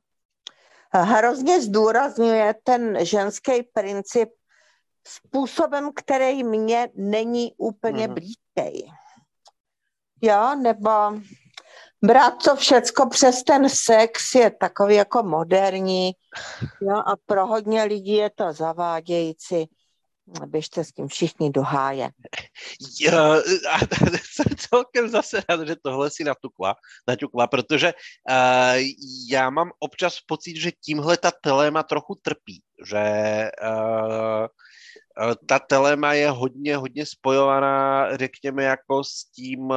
Hrozně zdůrazňuje ten ženský princip způsobem, který mně není úplně mm-hmm. blízký. Jo, nebo brát to všecko přes ten sex je takový jako moderní jo, a pro hodně lidí je to zavádějící. Běžte s tím všichni do háje. A jsem celkem zase rád, že tohle si natukla, natukla protože uh, já mám občas pocit, že tímhle ta telema trochu trpí, že uh, ta telema je hodně, hodně spojovaná, řekněme, jako s tím,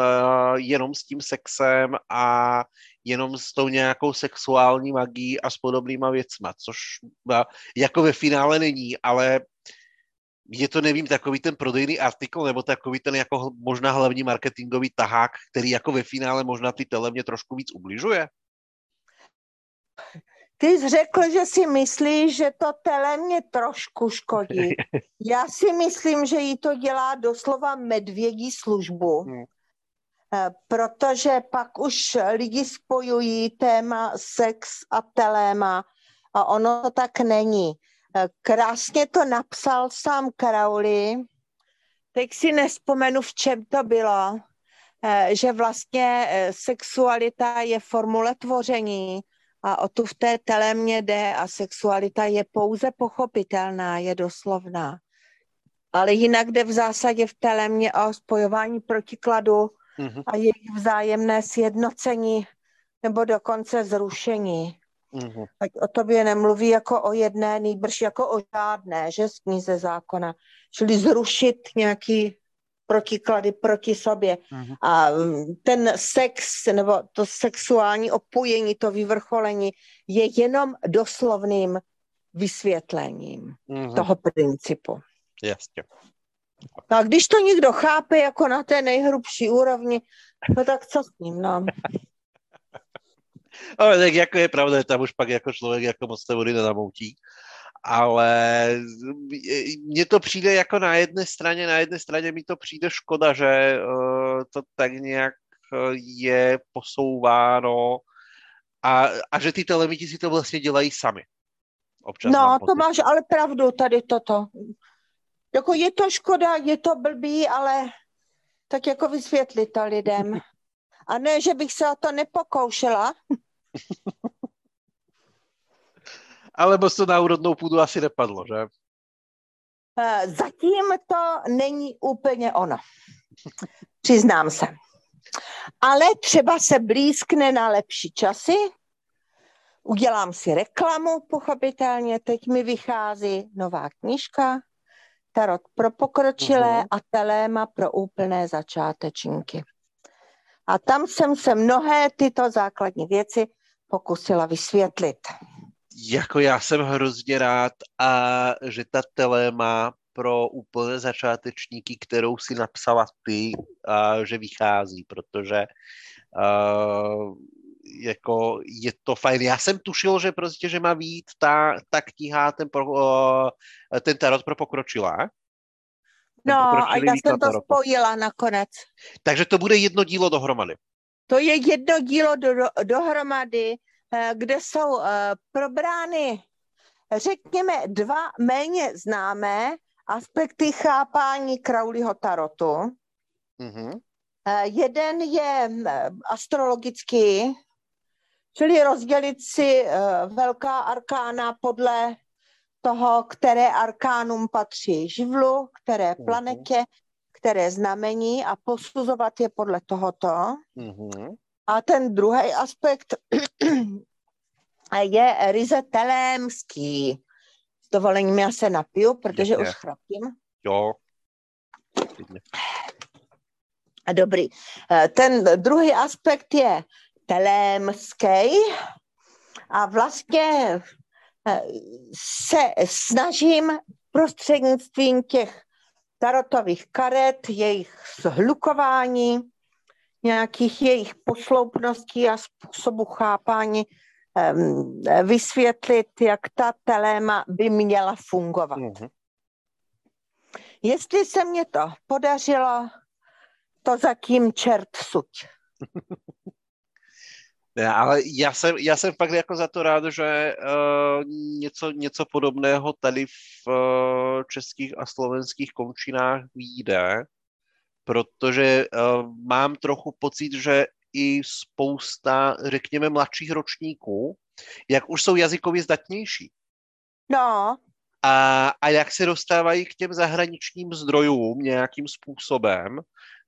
jenom s tím sexem a jenom s tou nějakou sexuální magií a s podobnýma věcma, což jako ve finále není, ale je to, nevím, takový ten prodejný artikl, nebo takový ten jako možná hlavní marketingový tahák, který jako ve finále možná ty telemě trošku víc ubližuje? Ty jsi řekl, že si myslíš, že to tele mě trošku škodí. Já si myslím, že jí to dělá doslova medvědí službu. Hmm. Eh, protože pak už lidi spojují téma sex a teléma a ono to tak není. Eh, krásně to napsal sám Crowley. Teď si nespomenu, v čem to bylo, eh, že vlastně sexualita je formule tvoření a o tu v té telémě jde a sexualita je pouze pochopitelná, je doslovná. Ale jinak jde v zásadě v telémě o spojování protikladu mm-hmm. a jejich vzájemné sjednocení nebo dokonce zrušení. Mm-hmm. Ať o tobě nemluví jako o jedné, nejbrž jako o žádné, že z knize zákona. Čili zrušit nějaký protiklady proti sobě. Mm-hmm. A ten sex nebo to sexuální opojení, to vyvrcholení je jenom doslovným vysvětlením mm-hmm. toho principu. Jasně. A když to někdo chápe jako na té nejhrubší úrovni, no tak co s ním, no? Ale tak jako je pravda, že tam už pak jako člověk jako moc té vody nenamoutí. Ale mně to přijde jako na jedné straně, na jedné straně mi to přijde škoda, že uh, to tak nějak je posouváno a, a že ty telemiti si to vlastně dělají sami. Občas no, to máš ale pravdu tady toto. Jako je to škoda, je to blbý, ale tak jako vysvětlit to lidem. A ne, že bych se o to nepokoušela. Ale moc to na úrodnou půdu asi nepadlo, že? Eh, zatím to není úplně ono. Přiznám se. Ale třeba se blízkne na lepší časy. Udělám si reklamu, pochopitelně. Teď mi vychází nová knížka tarot pro pokročilé uh-huh. a teléma pro úplné začátečníky. A tam jsem se mnohé tyto základní věci pokusila vysvětlit. Jako já jsem hrozně rád, a že ta teléma pro úplné začátečníky, kterou si napsala ty, a že vychází, protože uh, jako je to fajn. Já jsem tušil, že prostě, že má být ta, ta kniha, ten, pro, uh, ten tarot pro pokročilá. No, a já jsem to spojila nakonec. Takže to bude jedno dílo dohromady. To je jedno dílo do, do, dohromady, eh, kde jsou uh, probrány, řekněme, dva méně známé aspekty chápání Crowleyho tarotu. Mm-hmm. Jeden je astrologický, Čili rozdělit si velká arkána podle toho, které arkánum patří živlu, které mhm. planetě, které znamení a posuzovat je podle tohoto. Mm-hmm. A ten druhý aspekt je ryze telémský. S dovolením já se napiju, protože je, už chrapím. Jo. Dobrý. Eh, ten druhý aspekt je telémský a vlastně eh, se snažím prostřednictvím těch tarotových karet, jejich zhlukování, nějakých jejich posloupností a způsobu chápání vysvětlit, jak ta teléma by měla fungovat. Mm-hmm. Jestli se mě to podařilo, to zatím čert suť. Ale já jsem, já jsem fakt jako za to rád, že uh, něco, něco podobného tady v uh, českých a slovenských končinách vyjde, protože uh, mám trochu pocit, že i spousta, řekněme, mladších ročníků, jak už jsou jazykově zdatnější. No. A, a jak se dostávají k těm zahraničním zdrojům nějakým způsobem,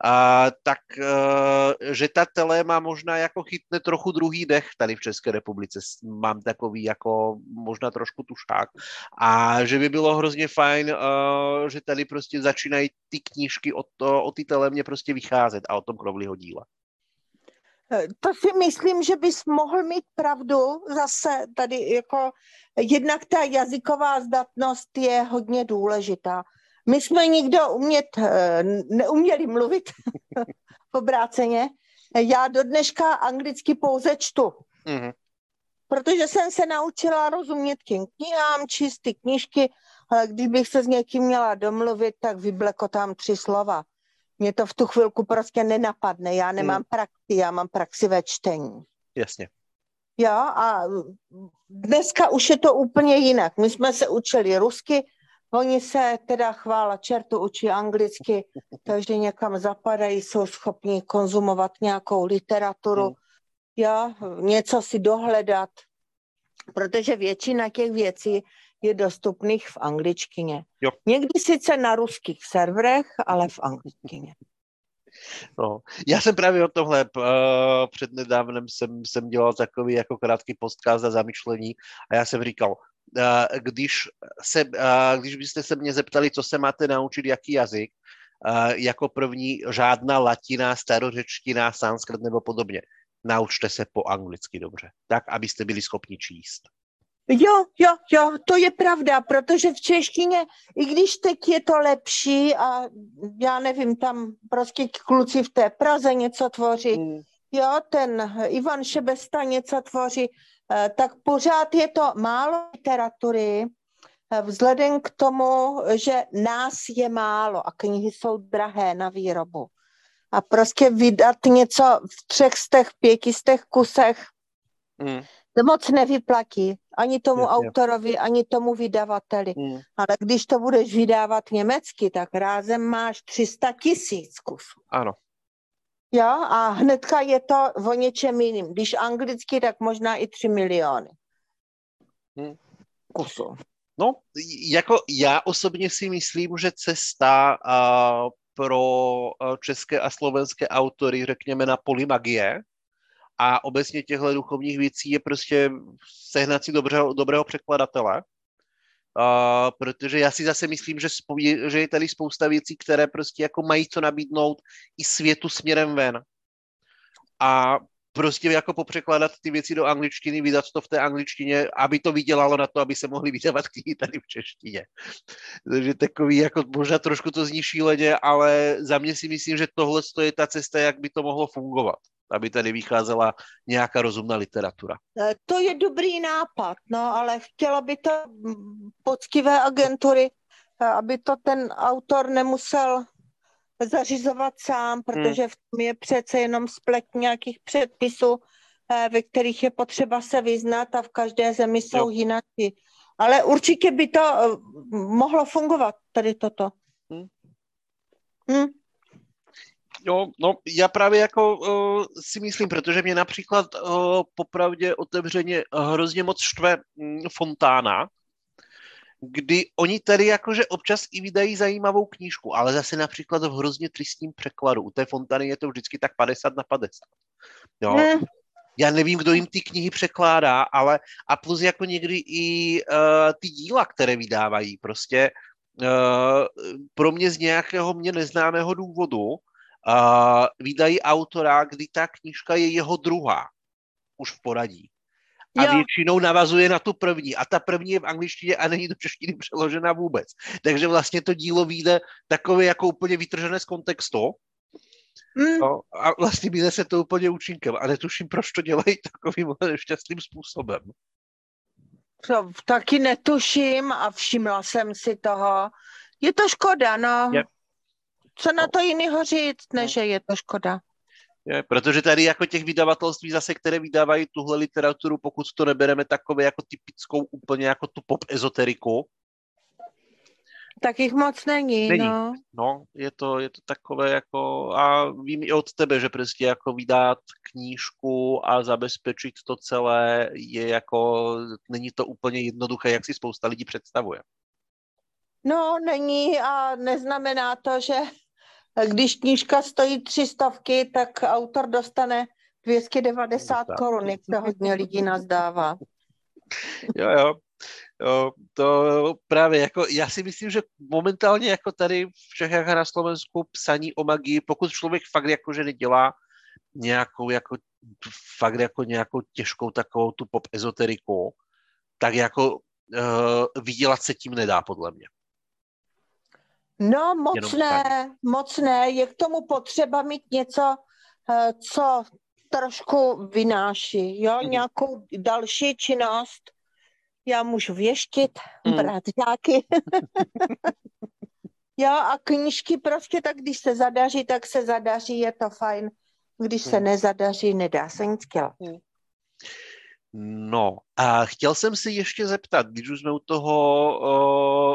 a, tak uh, že ta tele má možná jako chytne trochu druhý dech tady v České republice. Mám takový jako možná trošku tušák. A že by bylo hrozně fajn, uh, že tady prostě začínají ty knížky o, to, o ty telemě prostě vycházet a o tom Crowleyho díle. E, to si myslím, že bys mohl mít pravdu. Zase tady jako jednak ta jazyková zdatnost je hodně důležitá. My jsme nikdo umět, eh, neuměli mluvit v obráceně. Já do dneška anglicky pouze čtu. Mm-hmm. protože jsem se naučila rozumět těm knihám, číst ty knížky, ale když bych se s někým měla domluvit, tak vyblekotám tři slova. Mě to v tu chvilku prostě nenapadne. Já nemám hmm. praxi, já mám praxi ve čtení. Jasně. Jo, a dneska už je to úplně jinak. My jsme se učili rusky, oni se teda chvála čertu učí anglicky, takže někam zapadají, jsou schopni konzumovat nějakou literaturu, hmm. jo, něco si dohledat, protože většina těch věcí je dostupných v angličtině. Jo. Někdy sice na ruských serverech, ale v angličtině. No, já jsem právě o tomhle uh, před nedávnem jsem, jsem dělal takový jako krátký podcast za zamyšlení a já jsem říkal, když, se, když byste se mě zeptali, co se máte naučit, jaký jazyk, jako první žádná latina, starořečtina, sanskrt nebo podobně. Naučte se po anglicky dobře, tak, abyste byli schopni číst. Jo, jo, jo, to je pravda, protože v češtině, i když teď je to lepší a já nevím, tam prostě kluci v té Praze něco tvoří, mm. jo, ten Ivan Šebesta něco tvoří, tak pořád je to málo literatury, eh, vzhledem k tomu, že nás je málo a knihy jsou drahé na výrobu. A prostě vydat něco v třech stech, pětistech kusech, mm to moc nevyplatí ani tomu Jasně. autorovi, ani tomu vydavateli. Hmm. Ale když to budeš vydávat německy, tak rázem máš 300 tisíc kusů. Ano. Jo, a hnedka je to o něčem jiným. Když anglicky, tak možná i 3 miliony hmm. kusů. No, jako já osobně si myslím, že cesta uh, pro české a slovenské autory, řekněme, na poli magie, a obecně těchto duchovních věcí je prostě sehnat si dobrého, dobrého překladatele, Uh, protože já si zase myslím, že, spoví, že je tady spousta věcí, které prostě jako mají co nabídnout i světu směrem ven. A prostě jako popřekládat ty věci do angličtiny, vydat to v té angličtině, aby to vydělalo na to, aby se mohly vydávat knihy tady v češtině. Takže takový, jako možná trošku to zní šíleně, ale za mě si myslím, že tohle je ta cesta, jak by to mohlo fungovat aby tady vycházela nějaká rozumná literatura. E, to je dobrý nápad, no ale chtěla by to poctivé agentury, e, aby to ten autor nemusel zařizovat sám, protože v tom je přece jenom splet nějakých předpisů, e, ve kterých je potřeba se vyznat a v každé zemi jsou jinak. Ale určitě by to mohlo fungovat, tady toto. Hmm. Hmm. Jo, no já právě jako uh, si myslím, protože mě například uh, popravdě otevřeně hrozně moc štve um, Fontána, kdy oni tady jakože občas i vydají zajímavou knížku, ale zase například v hrozně tristním překladu. U té Fontány je to vždycky tak 50 na 50. Jo. Hmm. Já nevím, kdo jim ty knihy překládá, ale a plus jako někdy i uh, ty díla, které vydávají, prostě uh, pro mě z nějakého mě neznámého důvodu uh, vydají autora, kdy ta knížka je jeho druhá už v poradí. A jo. většinou navazuje na tu první. A ta první je v angličtině a není do češtiny přeložena vůbec. Takže vlastně to dílo vyjde takové jako úplně vytržené z kontextu. Mm. No, a vlastně vyjde se to úplně účinkem. A netuším, proč to dělají takovým nešťastným způsobem. To taky netuším a všimla jsem si toho. Je to škoda, no. Je. Co na to jiného říct, než je to škoda? Je, protože tady jako těch vydavatelství zase, které vydávají tuhle literaturu, pokud to nebereme takové jako typickou úplně jako tu pop ezoteriku, tak jich moc není, není. no. No, je to, je to takové jako, a vím i od tebe, že prostě jako vydat knížku a zabezpečit to celé je jako, není to úplně jednoduché, jak si spousta lidí představuje. No, není a neznamená to, že když knížka stojí tři stovky, tak autor dostane 290 korun, jak to hodně lidí nazdává. Jo, jo. Jo, to právě jako, já si myslím, že momentálně jako tady v Čechách a na Slovensku psaní o magii, pokud člověk fakt jako, že nedělá nějakou jako, fakt jako nějakou těžkou takovou tu pop ezoteriku, tak jako uh, vydělat se tím nedá, podle mě. No moc ne, moc ne. Je k tomu potřeba mít něco, eh, co trošku vynáší, jo, Mhm. nějakou další činnost. Já můžu věštit, Mhm. brát žáky. jo, a knížky prostě tak, když se zadaří, tak se zadaří, je to fajn. Když se Mhm. nezadaří, nedá se nic dělat. No a chtěl jsem si ještě zeptat, když už jsme u toho,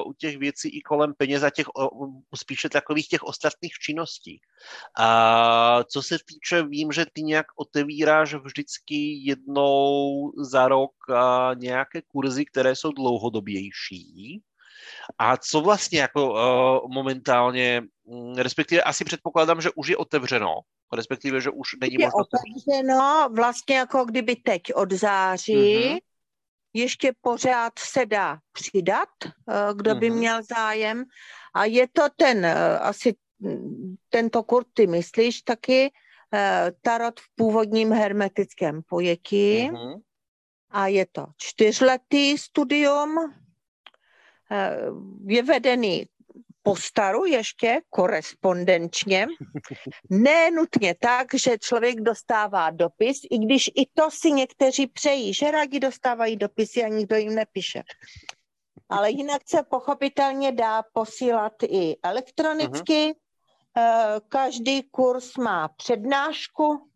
uh, u těch věcí i kolem peněz a těch, uh, spíše takových těch ostatních činností. A co se týče, vím, že ty nějak otevíráš vždycky jednou za rok uh, nějaké kurzy, které jsou dlouhodobější. A co vlastně jako uh, momentálně, respektive asi předpokládám, že už je otevřeno, respektive, že už není Je možnost... otevřeno vlastně jako kdyby teď od září. Mhm. Ještě pořád se dá přidat, eh, kdo by Mhm. měl zájem. A je to ten, eh, asi mm, tento kurz, ty myslíš taky, eh, tarot v původním hermetickém pojetí. Mhm. A je to čtyřletý studium. Je vedený po staru ještě korespondenčně. Ne nutně tak, že člověk dostává dopis, i když i to si někteří přejí, že rádi dostávají dopisy a nikdo jim nepíše. Ale jinak se pochopitelně dá posílat i elektronicky. Eh, Každý kurz má přednášku,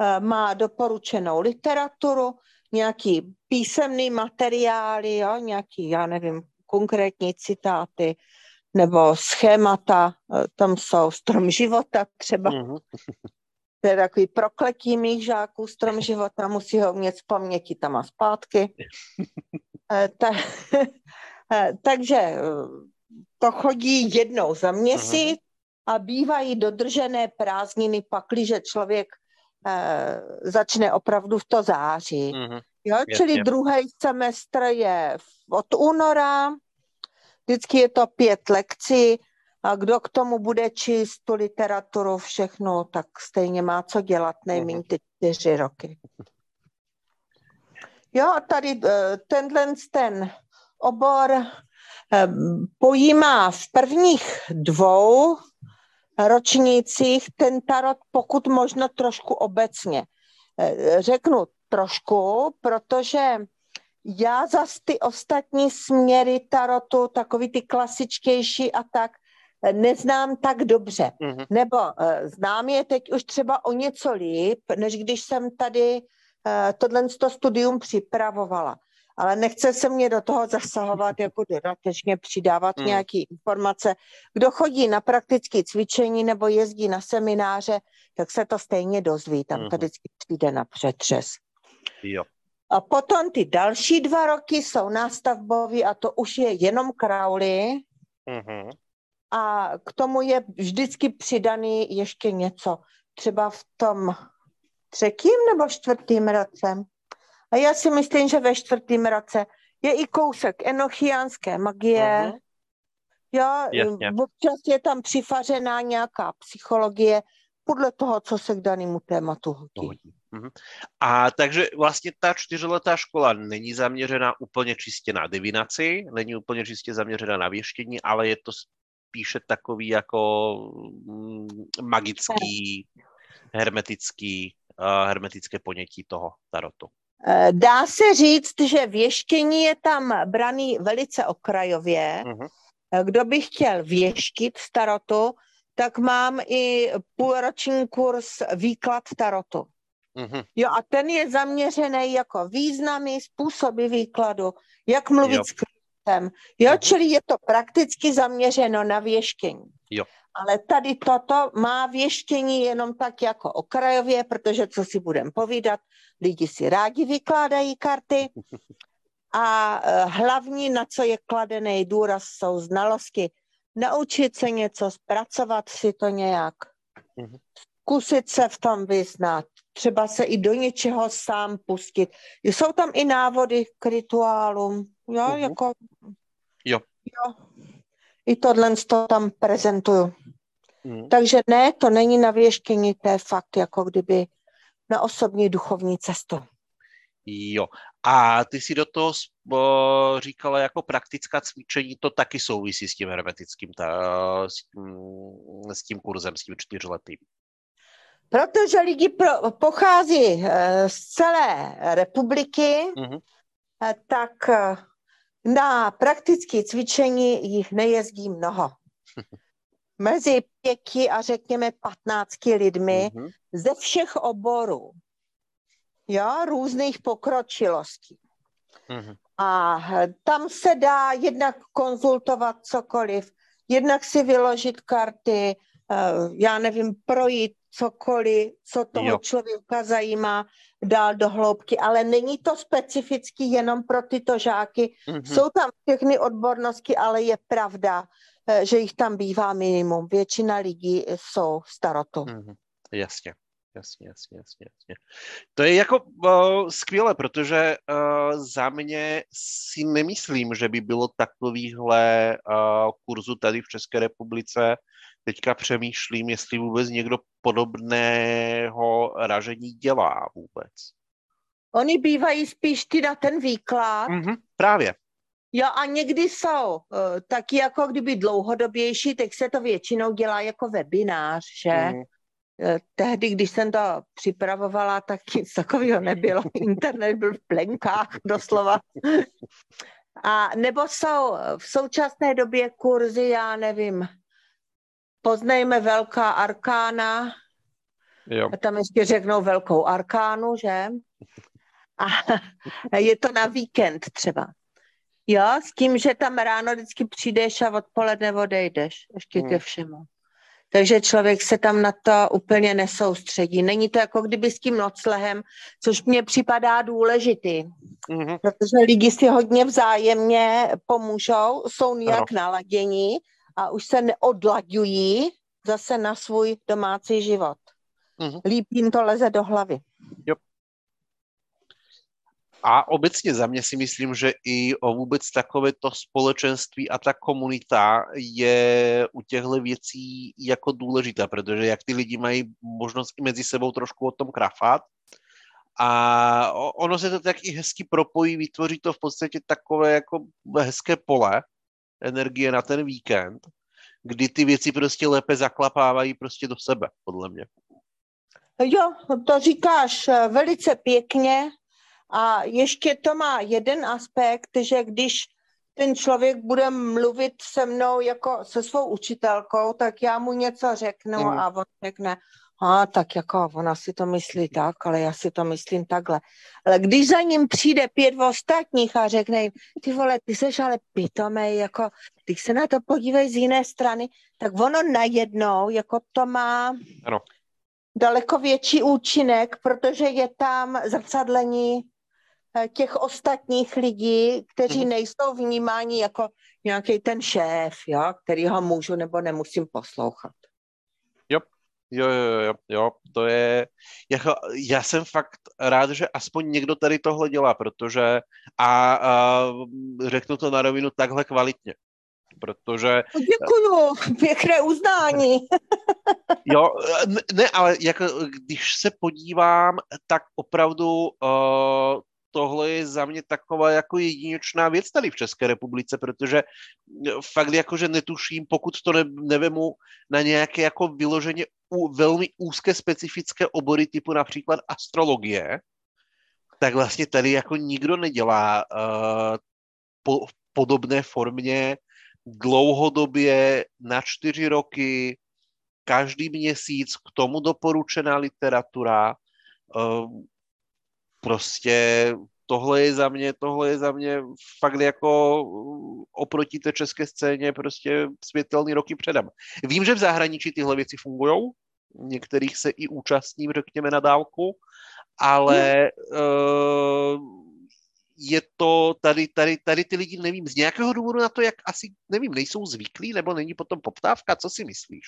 eh, má doporučenou literaturu, nějaký písemný materiály, jo, nějaký, já nevím, konkrétní citáty nebo schémata, eh, tam jsou strom života třeba, Mhm. to je takový prokletí mých žáků, strom života, musí ho umět z paměti tam a zpátky. Eh, Ta, eh, takže to chodí jednou za měsíc a bývají dodržené prázdniny, pakliže člověk eh, začne opravdu v to září. Mhm. Jo, Jasně. čili druhý semestr je od února, vždycky je to pět lekcí a kdo k tomu bude číst tu literaturu všechno, tak stejně má co dělat nejméně ty čtyři roky. Jo, a tady eh, tenhle ten obor eh, pojímá v prvních dvou ročnících ten tarot pokud možno trošku obecně. Eh, Řeknu trošku, protože já zas ty ostatní směry tarotu, takový ty klasičtější a tak, eh, neznám tak dobře. Mhm. Nebo uh, znám je teď už třeba o něco líp, než když jsem tady uh, tohle to studium připravovala. Ale nechce se mě do toho zasahovat, jako dodatečně přidávat Mm. nějaké informace. Kdo chodí na praktické cvičení nebo jezdí na semináře, tak se to stejně dozví. Tam to Mhm. vždycky přijde na přetřes. Jo. A potom ty další dva roky jsou nástavbový a to už je jenom Crowley Mhm. a k tomu je vždycky přidaný ještě něco. Třeba v tom třetím nebo čtvrtým roce. A já si myslím, že ve čtvrtém roce je i kousek enochiánské magie. Mhm. Jo, Jasně. občas je tam přifařená nějaká psychologie podle toho, co se k danému tématu hodí. Mhm. A takže vlastně ta čtyřletá škola není zaměřená úplně čistě na divinaci, není úplně čistě zaměřená na věštění, ale je to spíše takový jako mm, magický, hermetický, uh, hermetické ponětí toho tarotu. Eh, Dá se říct, že věštění je tam braný velice okrajově. Eh, Kdo by chtěl věštit z tarotu, tak mám i půlroční kurz výklad tarotu. Mhm. Jo, a ten je zaměřený jako významy, způsoby výkladu, jak mluvit Jo. s klientem. Jo, Mhm. čili je to prakticky zaměřeno na věštění. Jo. Ale tady toto má věštění jenom tak jako okrajově, protože co si budem povídat, lidi si rádi vykládají karty a eh, hlavní, na co je kladený důraz, jsou znalosti. Naučit se něco, zpracovat si to nějak, Mhm. Zkusit se v tom vyznat, třeba se i do něčeho sám pustit. Jsou tam i návody k rituálům, jo, Mhm. jako... Jo. jo. I tohle to tam prezentuju. Mhm. Takže ne, to není na věštění, to je fakt jako kdyby na osobní duchovní cestu. Jo. A ty si do toho o, říkala jako praktická cvičení, to taky souvisí s tím hermetickým, ta, s, tím, s tím kurzem, s tím čtyřletým. Protože lidi pro, pochází eh, z celé republiky, mm-hmm. tak na praktické cvičení jich nejezdí mnoho. Mezi pěti a řekněme patnácti lidmi mm-hmm. ze všech oborů, jo, různých pokročilostí. Mm-hmm. A tam se dá jednak konzultovat cokoliv, jednak si vyložit karty, já nevím, projít cokoliv, co toho jo. člověka zajímá, dál do hloubky, ale není to specificky jenom pro tyto žáky. Mm-hmm. Jsou tam všechny odbornosti, ale je pravda, eh, že jich tam bývá minimum. Většina lidí jsou starotou. Mm-hmm. Jasně. Jasně, jasně, jasně, jasně. To je jako uh, skvělé, protože uh, za mě si nemyslím, že by bylo takovýhle uh, kurzu tady v České republice teďka přemýšlím, jestli vůbec někdo podobného ražení dělá vůbec. Oni bývají spíš ty na ten výklad. Mm-hmm, právě. Jo, a někdy jsou uh, taky jako kdyby dlouhodobější, tak se to většinou dělá jako webinář, že? Mm. Tehdy, když jsem to připravovala, tak nic takového nebylo. Internet byl v plenkách doslova. A nebo jsou v současné době kurzy, já nevím, poznejme velká arkána, jo. a tam ještě řeknou velkou arkánu, že? A je to na víkend třeba. Jo, s tím, že tam ráno vždycky přijdeš a odpoledne odejdeš, ještě hmm. ke všemu. Takže člověk se tam na to úplně nesoustředí. Není to jako kdyby s tím noclehem, což mně připadá důležitý, mm-hmm. protože lidi si hodně vzájemně pomůžou, jsou nějak ano. naladění a už se neodlaďují zase na svůj domácí život. Mm-hmm. Líp jim to leze do hlavy. A obecně za mě si myslím, že i vůbec takovéto společenství a ta komunita je u těchto věcí jako důležitá, protože jak ty lidi mají možnost i mezi sebou trošku o tom krafat, a ono se to tak i hezky propojí, vytvoří to v podstatě takové jako hezké pole, energie na ten víkend, kdy ty věci prostě lépe zaklapávají prostě do sebe, podle mě. Jo, to říkáš eh, velice pěkně a ještě to má jeden aspekt, že když ten člověk bude mluvit se mnou jako se svou učitelkou, tak já mu něco řeknu mm. a on řekne, a tak jako ona si to myslí tak, ale já si to myslím takhle. Ale když za ním přijde pět ostatních a řekne jim, ty vole, ty seš ale pitomej, jako, když se na to podívej z jiné strany, tak ono najednou, jako to má ano. daleko větší účinek, protože je tam zrcadlení těch ostatních lidí, kteří hmm. nejsou vnímáni jako nějaký ten šéf, jo, který ho můžu nebo nemusím poslouchat. Jo, jo, jo, jo, to je, jako, já jsem fakt rád, že aspoň někdo tady tohle dělá, protože a, a řeknu to na rovinu takhle kvalitně, protože... Děkuju, pěkné uznání. jo, ne, ne, ale jako, když se podívám, tak opravdu uh, tohle je za mě taková jako jedinečná věc tady v České republice, protože fakt jakože netuším, pokud to ne, nevemu na nějaké jako vyloženě u, velmi úzké specifické obory typu například astrologie, tak vlastně tady jako nikdo nedělá uh, po, v podobné formě dlouhodobě na čtyři roky, každý měsíc k tomu doporučená literatura. Uh, prostě tohle je za mě, tohle je za mě fakt jako oproti té české scéně prostě světelný roky předem. Vím, že v zahraničí tyhle věci fungují, některých se i účastním, řekněme, na dálku, ale uh, je to tady, tady, tady ty lidi, nevím, z nějakého důvodu na to, jak asi, nevím, nejsou zvyklí, nebo není potom poptávka, co si myslíš?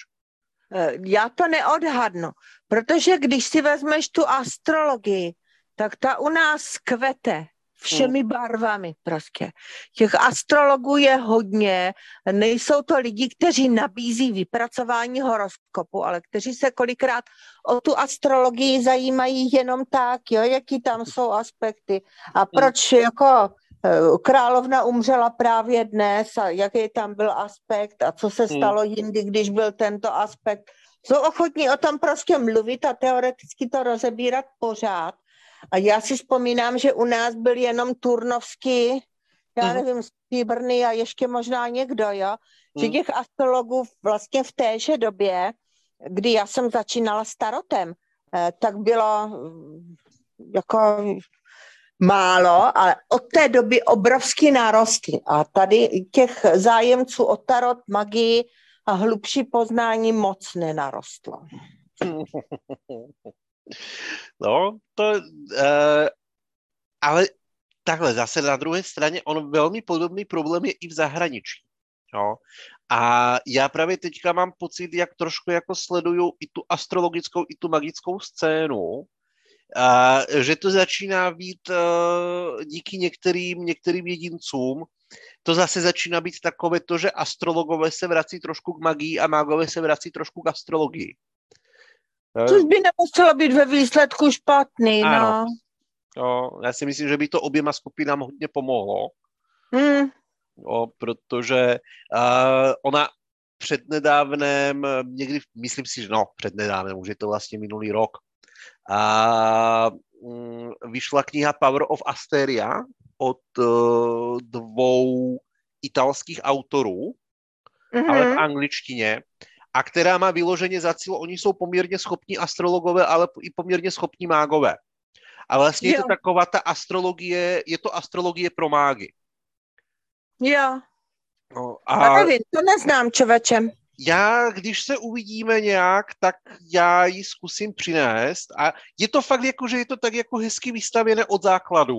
Eh, já to neodhadnu, protože když si vezmeš tu astrologii, tak ta u nás kvete všemi hmm. barvami prostě. Těch astrologů je hodně, nejsou to lidi, kteří nabízí vypracování horoskopu, ale kteří se kolikrát o tu astrologii zajímají jenom tak, jo, jaký tam jsou aspekty a hmm. proč jako eh, královna umřela právě dnes a jaký tam byl aspekt a co se hmm. stalo jindy, když byl tento aspekt jsou ochotní o tom prostě mluvit a teoreticky to rozebírat pořád. A já si vzpomínám, že u nás byl jenom Turnovský, já mm. nevím, Stříbrný a ještě možná někdo, jo, že mhm. těch astrologů vlastně v téže době, kdy já jsem začínala starotem, eh, tak bylo mm, jako málo, ale od té doby obrovský nárosty. A tady těch zájemců o tarot, magii a hlubší poznání moc nenarostlo. No, to, uh, ale takhle zase na druhé straně on velmi podobný problém je i v zahraničí. Jo? A já právě teďka mám pocit, jak trošku jako sleduju i tu astrologickou, i tu magickou scénu, a že to začíná být uh, díky některým, některým jedincům, to zase začíná být takové to, že astrologové se vrací trošku k magii a magové se vrací trošku k astrologii. Což by nemuselo být ve výsledku špatný, ano. no. no. Já si myslím, že by to oběma skupinám hodně pomohlo. Hmm. No, protože uh, ona přednedávnem, někdy, myslím si, že no, přednedávnem, už je to vlastně minulý rok, a um, vyšla kniha Power of Asteria od uh, dvou italských autorů, mm-hmm. ale v angličtině a která má vyloženě za cíl, oni jsou poměrně schopní astrologové, ale i poměrně schopní mágové. A vlastně jo. je to taková ta astrologie, je to astrologie pro mágy. Jo. No, a... a nevím, to neznám, čovečem. Já, když se uvidíme nějak, tak já ji zkusím přinést a je to fakt jako, že je to tak jako hezky vystavěné od základu,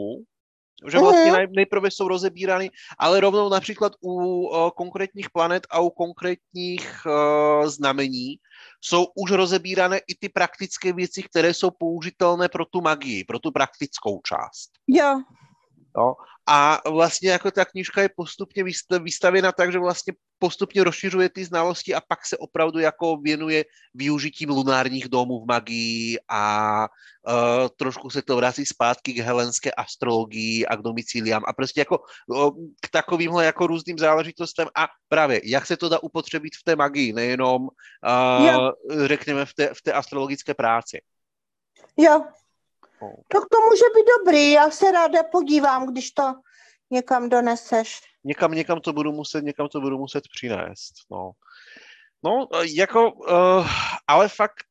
že vlastně mm-hmm. nejprve jsou rozebírány, ale rovnou například u uh, konkrétních planet a u konkrétních uh, znamení jsou už rozebírané i ty praktické věci, které jsou použitelné pro tu magii, pro tu praktickou část. Jo. No, a vlastně jako ta knížka je postupně vystavěna tak, že vlastně postupně rozšiřuje ty znalosti a pak se opravdu jako věnuje využitím lunárních domů v magii a uh, trošku se to vrací zpátky k helenské astrologii a k domicíliám a prostě jako uh, k takovýmhle jako různým záležitostem a právě jak se to dá upotřebit v té magii, nejenom uh, řekněme v té, v té astrologické práci. Jo, tak to může být dobrý, já se ráda podívám, když to někam doneseš. Někam, někam to budu muset, někam to budu muset přinést, no. No, jako, uh, ale fakt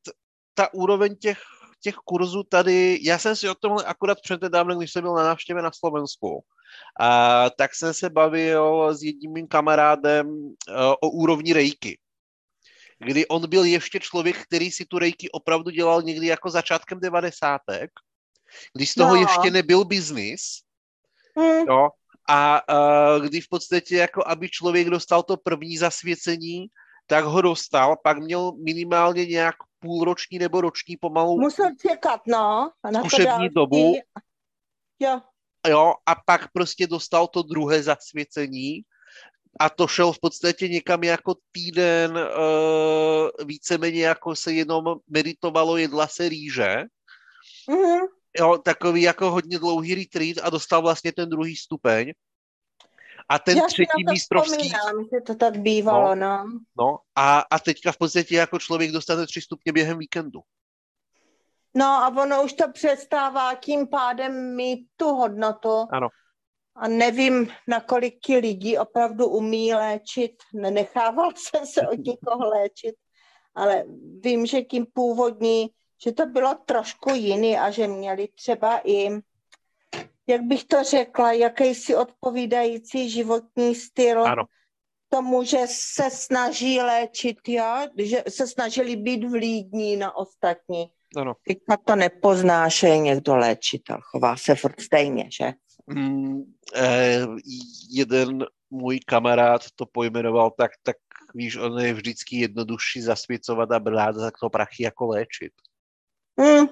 ta úroveň těch, těch kurzů tady, já jsem si o tomhle akurát přednedávno, když jsem byl na návštěvě na Slovensku, a tak jsem se bavil s jedním mým kamarádem uh, o úrovni rejky kdy on byl ještě člověk, který si tu rejky opravdu dělal někdy jako začátkem devadesátek když z toho no. ještě nebyl biznis, hmm. jo, a uh, kdy v podstatě jako aby člověk dostal to první zasvěcení, tak ho dostal, pak měl minimálně nějak půlroční nebo roční pomalu Musel čekat, no. A zkušební dobu. Jo. Jo, a pak prostě dostal to druhé zasvěcení a to šel v podstatě někam jako týden uh, víceméně jako se jenom meditovalo, jedla se rýže. Mm-hmm jo, takový jako hodně dlouhý retreat a dostal vlastně ten druhý stupeň. A ten Já třetí mistrovský... že to tak bývalo, no. No, no a, a teďka v podstatě jako člověk dostane tři stupně během víkendu. No a ono už to přestává tím pádem mít tu hodnotu. Ano. A nevím, nakolik ti lidi opravdu umí léčit. Nenechával jsem se od nikoho léčit, ale vím, že tím původní že to bylo trošku jiný a že měli třeba i, jak bych to řekla, jakýsi odpovídající životní styl ano. tomu, že se snaží léčit, jo? že se snažili být vlídní na ostatní. Ano. Teďka to nepoznáš, že je někdo léčitel, chová se furt stejně, že? Mm, eh, jeden můj kamarád to pojmenoval tak, tak víš, on je vždycky jednodušší zasvěcovat a brát za to prachy jako léčit. Hmm.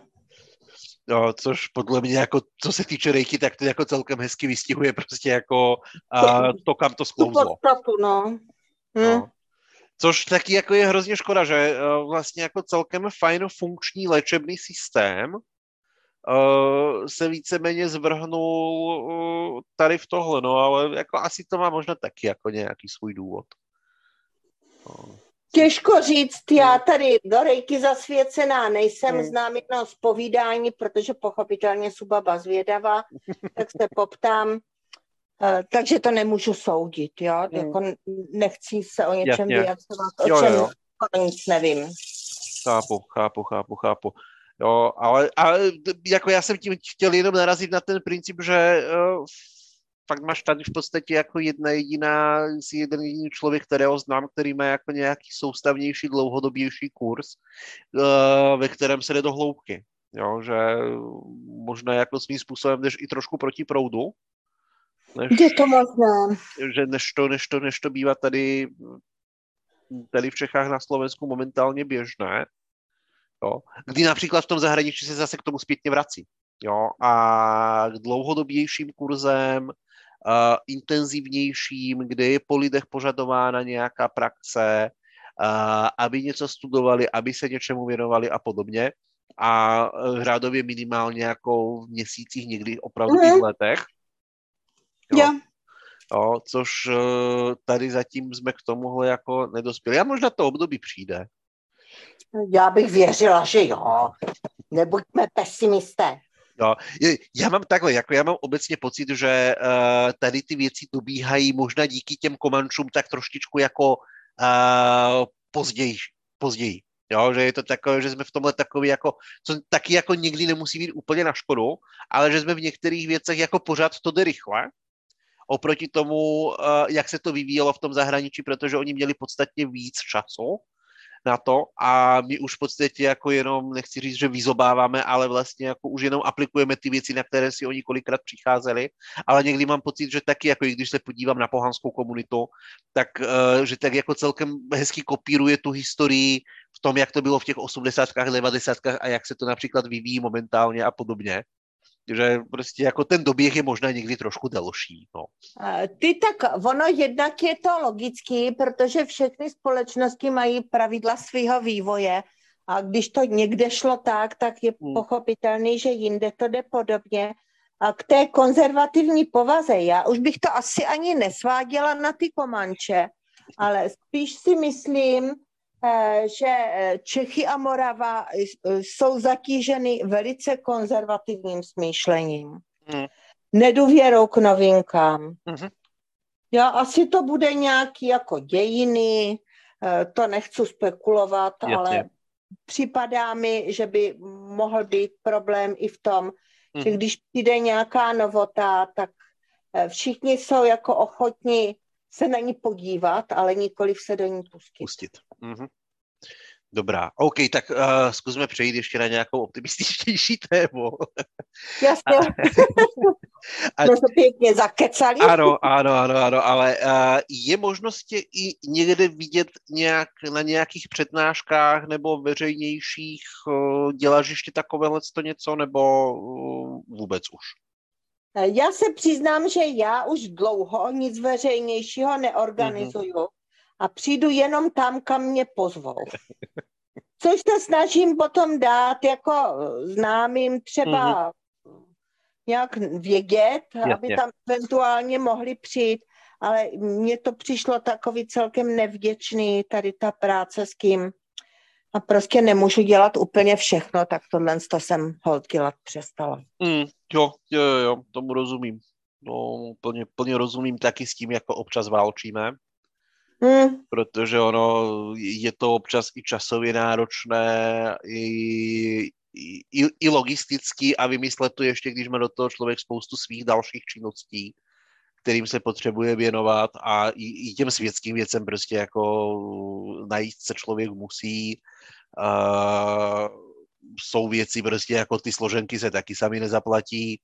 No, což podle mě jako, co se týče rejky, tak to jako celkem hezky vystihuje prostě jako a, to, kam to sklouzlo. Podstatu, no. Hmm. no. Což taky jako je hrozně škoda, že uh, vlastně jako celkem fajn funkční léčebný systém uh, se víceméně zvrhnul uh, tady v tohle, no ale jako asi to má možná taky jako nějaký svůj důvod. No. Těžko říct, já tady do rejky zasvěcená nejsem, hmm. znám jedno z povídání, protože pochopitelně jsou baba zvědavá, tak se poptám, Uh, takže to nemůžu soudit, jo, hmm. jako nechci se o něčem vyjadřovat, o jo, čem jo. nic nevím. Chápu, chápu, chápu, chápu. Jo, ale, ale jako já jsem tím chtěl jenom narazit na ten princip, že uh, fakt máš tady v podstatě jako jedna jediná, jeden jediný člověk, kterého znám, který má jako nějaký soustavnější, dlouhodobější kurz, uh, ve kterém se jde do hloubky. Jo, že možná jako svým způsobem jdeš i trošku proti proudu. Než, Je to možné. Že než to, než to, než to bývá tady, tady v Čechách na Slovensku momentálně běžné. Jo, kdy například v tom zahraničí se zase k tomu zpětně vrací. Jo, a k dlouhodobějším kurzem, intenzivnějším, kde je po lidech požadována nějaká praxe, aby něco studovali, aby se něčemu věnovali a podobně. A řádově minimálně jako v měsících, někdy opravdu mm. i v mhm. letech. Jo. Yeah. Jo, což uh, tady zatím jsme k tomuhle jako nedospěli. A možná to období přijde. Já bych věřila, že jo. Nebuďme pesimisté. No, já mám takhle, jako já mám obecně pocit, že uh, tady ty věci dobíhají možná díky těm komančům tak trošičku jako uh, později, později. Jo, že je to takové, že jsme v tomhle takový jako, co taky jako nikdy nemusí být úplně na škodu, ale že jsme v některých věcech jako pořád to jde rychle, oproti tomu, uh, jak se to vyvíjelo v tom zahraničí, protože oni měli podstatně víc času na to a my už v podstatě jako jenom, nechci říct, že vyzobáváme, ale vlastně jako už jenom aplikujeme ty věci, na které si oni kolikrát přicházeli, ale někdy mám pocit, že taky, jako i když se podívám na pohanskou komunitu, tak uh, že tak jako celkem hezky kopíruje tu historii v tom, jak to bylo v těch 80 90 a jak se to například vyvíjí momentálně a podobně že prostě jako ten doběh je možná někdy trošku delší. No. Ty tak, ono jednak je to logický, protože všechny společnosti mají pravidla svého vývoje a když to někde šlo tak, tak je hmm. pochopitelný, že jinde to jde podobně. A k té konzervativní povaze, já už bych to asi ani nesváděla na ty komanče, ale spíš si myslím, že eh, Čechy a Morava jsou zatíženy velice konzervativním smýšlením. Hmm. Nedůvěrou k novinkám. Hmm. Já asi to bude nějaký jako dějiny, eh, to nechci spekulovat, Jasně. ale připadá mi, že by mohl být problém i v tom, hmm. že když přijde nějaká novota, tak všichni jsou jako ochotní se na ní podívat, ale nikoliv se do ní pustit. pustit. Mm-hmm. Dobrá, OK, tak uh, zkusme přejít ještě na nějakou optimističtější tému. Jasně. a, to se pěkně zakecali. Ano, ano, ano, ano, ale uh, je možnost i někde vidět nějak, na nějakých přednáškách nebo veřejnějších, uh, děláš ještě takovéhle to něco, nebo uh, vůbec už? Já se přiznám, že já už dlouho nic veřejnějšího neorganizuju mm-hmm. a přijdu jenom tam, kam mě pozvou. Což se snažím potom dát jako známým třeba mm-hmm. nějak vědět, Jasně. aby tam eventuálně mohli přijít, ale mně to přišlo takový celkem nevděčný, tady ta práce s kým a prostě nemůžu dělat úplně všechno, tak tohle to jsem hold dělat přestala. Mm, jo, jo, jo, tomu rozumím. No, plně, plně rozumím taky s tím, jako občas válčíme. Mm. Protože ono je to občas i časově náročné, i, i, i logisticky a vymyslet to ještě, když má do toho člověk spoustu svých dalších činností, kterým se potřebuje věnovat a i, i těm světským věcem prostě jako najít se člověk musí. Uh, jsou věci prostě jako ty složenky se taky sami nezaplatí,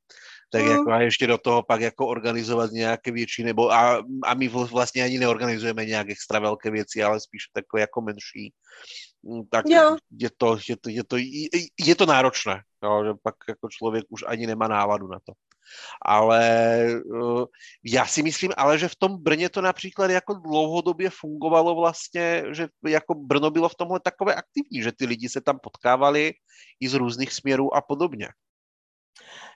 tak mm. jako a ještě do toho pak jako organizovat nějaké větší, nebo a, a my vlastně ani neorganizujeme nějak extra velké věci, ale spíš takové jako menší, mm, tak jo. je to, je to, je to, je, je to náročné, jo, že pak jako člověk už ani nemá návadu na to. Ale uh, já si myslím, ale že v tom Brně to například jako dlouhodobě fungovalo vlastně, že jako Brno bylo v tomhle takové aktivní, že ty lidi se tam potkávali i z různých směrů a podobně.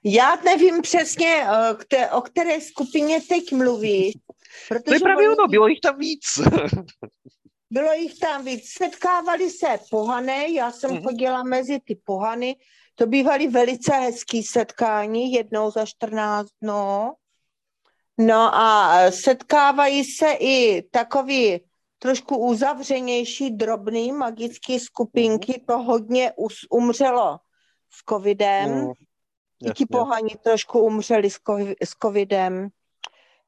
Já nevím přesně, eh, o které skupině teď mluví. Protože to je právě ono, bylo jich tam víc. bylo jich tam víc. Setkávali se pohany, já jsem mm-hmm. chodila mezi ty pohany, to bývaly velice hezký setkání, jednou za 14 dnů. No a setkávají se i takový trošku uzavřenější, drobný magický skupinky, to hodně umřelo s covidem. Mm, I ti pohani trošku umřeli s, co- s covidem.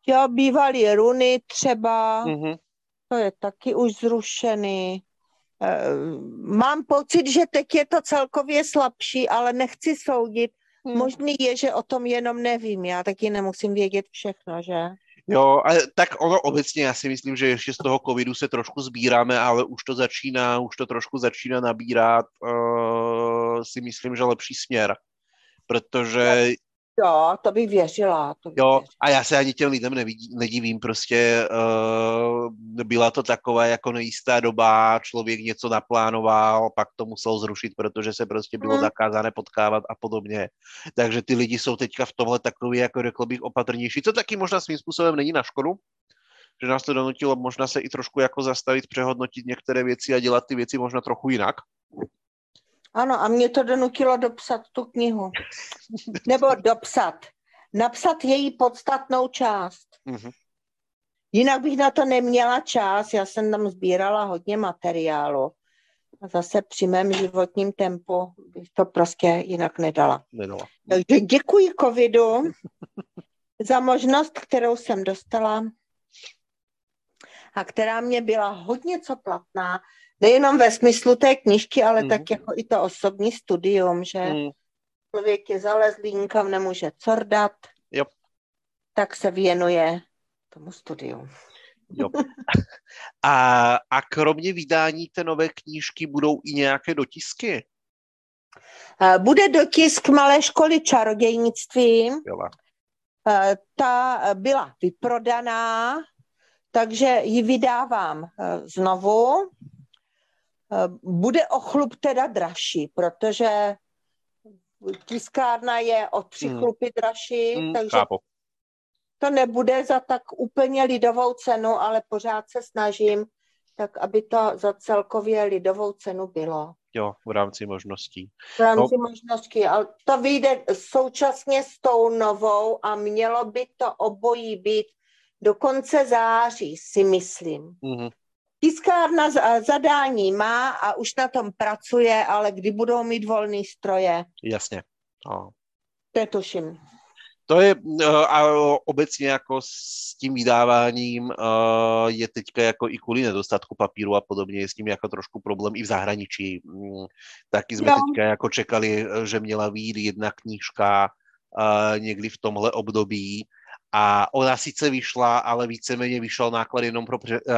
Jo, bývaly runy třeba, mm-hmm. to je taky už zrušený. Eh, mám pocit, že teď je to celkově slabší, ale nechci soudit. Hmm. Možný je, že o tom jenom nevím. Já taky nemusím vědět všechno, že? Jo, ale tak ono obecně, já si myslím, že ještě z toho covidu se trošku sbíráme, ale už to začíná, už to trošku začíná nabírat, uh, si myslím, že lepší směr. Protože Jo, to bych věřila. To bych jo, věřila. a já se ani těm lidem nevidí, nedivím, prostě uh, byla to taková jako nejistá doba, člověk něco naplánoval, pak to musel zrušit, protože se prostě bylo hmm. zakázané potkávat a podobně. Takže ty lidi jsou teďka v tomhle takový, jako řekl bych, opatrnější, co taky možná svým způsobem není na škodu, že nás to donutilo možná se i trošku jako zastavit, přehodnotit některé věci a dělat ty věci možná trochu jinak. Ano, a mě to donutilo dopsat tu knihu. Nebo dopsat. Napsat její podstatnou část. Mm-hmm. Jinak bych na to neměla čas, já jsem tam sbírala hodně materiálu. A zase při mém životním tempu bych to prostě jinak nedala. nedala. Takže děkuji covidu za možnost, kterou jsem dostala a která mě byla hodně co platná nejenom ve smyslu té knižky, ale mm. tak jako i to osobní studium, že mm. člověk je zalezlý, nikam nemůže cordat, jo. tak se věnuje tomu studiu. Jo. A, a kromě vydání té nové knížky budou i nějaké dotisky? Bude dotisk Malé školy čarodějnictví. Byla. Ta byla vyprodaná, takže ji vydávám znovu. Eh, bude o chlup teda dražší, protože tiskárna je o tři hmm. chlupy dražší, hmm, takže chápu. to nebude za tak úplně lidovou cenu, ale pořád se snažím, tak aby to za celkově lidovou cenu bylo. Jo, v rámci možností. V rámci no. možností, ale to vyjde současně s tou novou a mělo by to obojí být do konce září, si myslím. Mm-hmm. Tiskárna zadání má a už na tom pracuje, ale kdy budou mít volný stroje? Jasně. No. Netuším. To je eh, a obecně jako s tím vydáváním eh, je teďka jako i kvůli nedostatku papíru a podobně je s tím jako trošku problém i v zahraničí. Mm, taky jsme jo. teďka jako čekali, eh, že měla výjít jedna knížka někdy v tomhle období a ona sice vyšla, ale víceméně vyšel náklad jenom pro uh,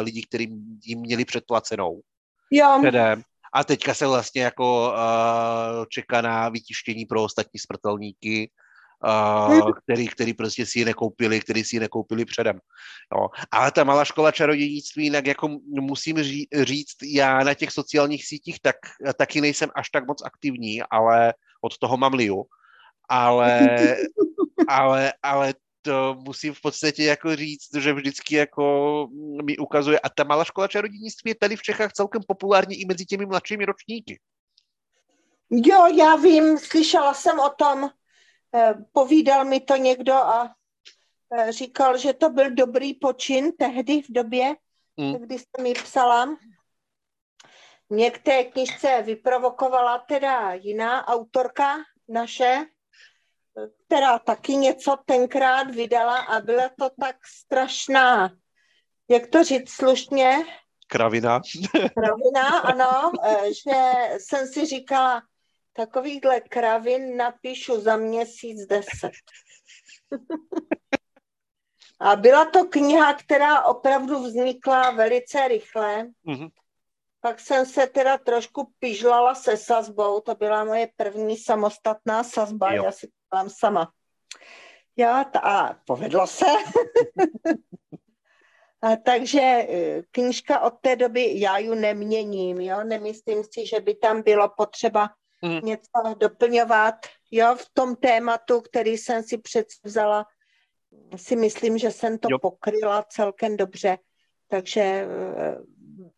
lidi, kteří jim měli předplacenou. Jo. Předem. A teďka se vlastně jako uh, čeká na vytištění pro ostatní smrtelníky, uh, který, který prostě si ji nekoupili, který si ji nekoupili předem. No. Ale ta malá škola čarodějnictví, jinak jako musím ří, říct, já na těch sociálních sítích tak, taky nejsem až tak moc aktivní, ale od toho mám liu. Ale, ale, ale to musím v podstatě jako říct, že vždycky jako mi ukazuje, a ta malá škola čarodějnictví je tady v Čechách celkem populární i mezi těmi mladšími ročníky. Jo, já vím, slyšela jsem o tom, eh, povídal mi to někdo a eh, říkal, že to byl dobrý počin tehdy v době, hmm. kdy jsem ji psala. Mě k té knižce vyprovokovala teda jiná autorka naše, která taky něco tenkrát vydala a byla to tak strašná, jak to říct slušně? Kravina. Kravina, ano, e, že jsem si říkala, takovýchhle kravin napíšu za měsíc deset. A byla to kniha, která opravdu vznikla velice rychle. Mm-hmm. Pak jsem se teda trošku pižlala se sazbou, to byla moje první samostatná sazba, jo. já si dělám sama. Já a povedlo se. a, takže e, knížka od té doby já ji neměním, jo, nemyslím si, že by tam bylo potřeba mm. něco doplňovat, jo, v tom tématu, který jsem si předvzala, si myslím, že jsem to jo. pokryla celkem dobře, takže e,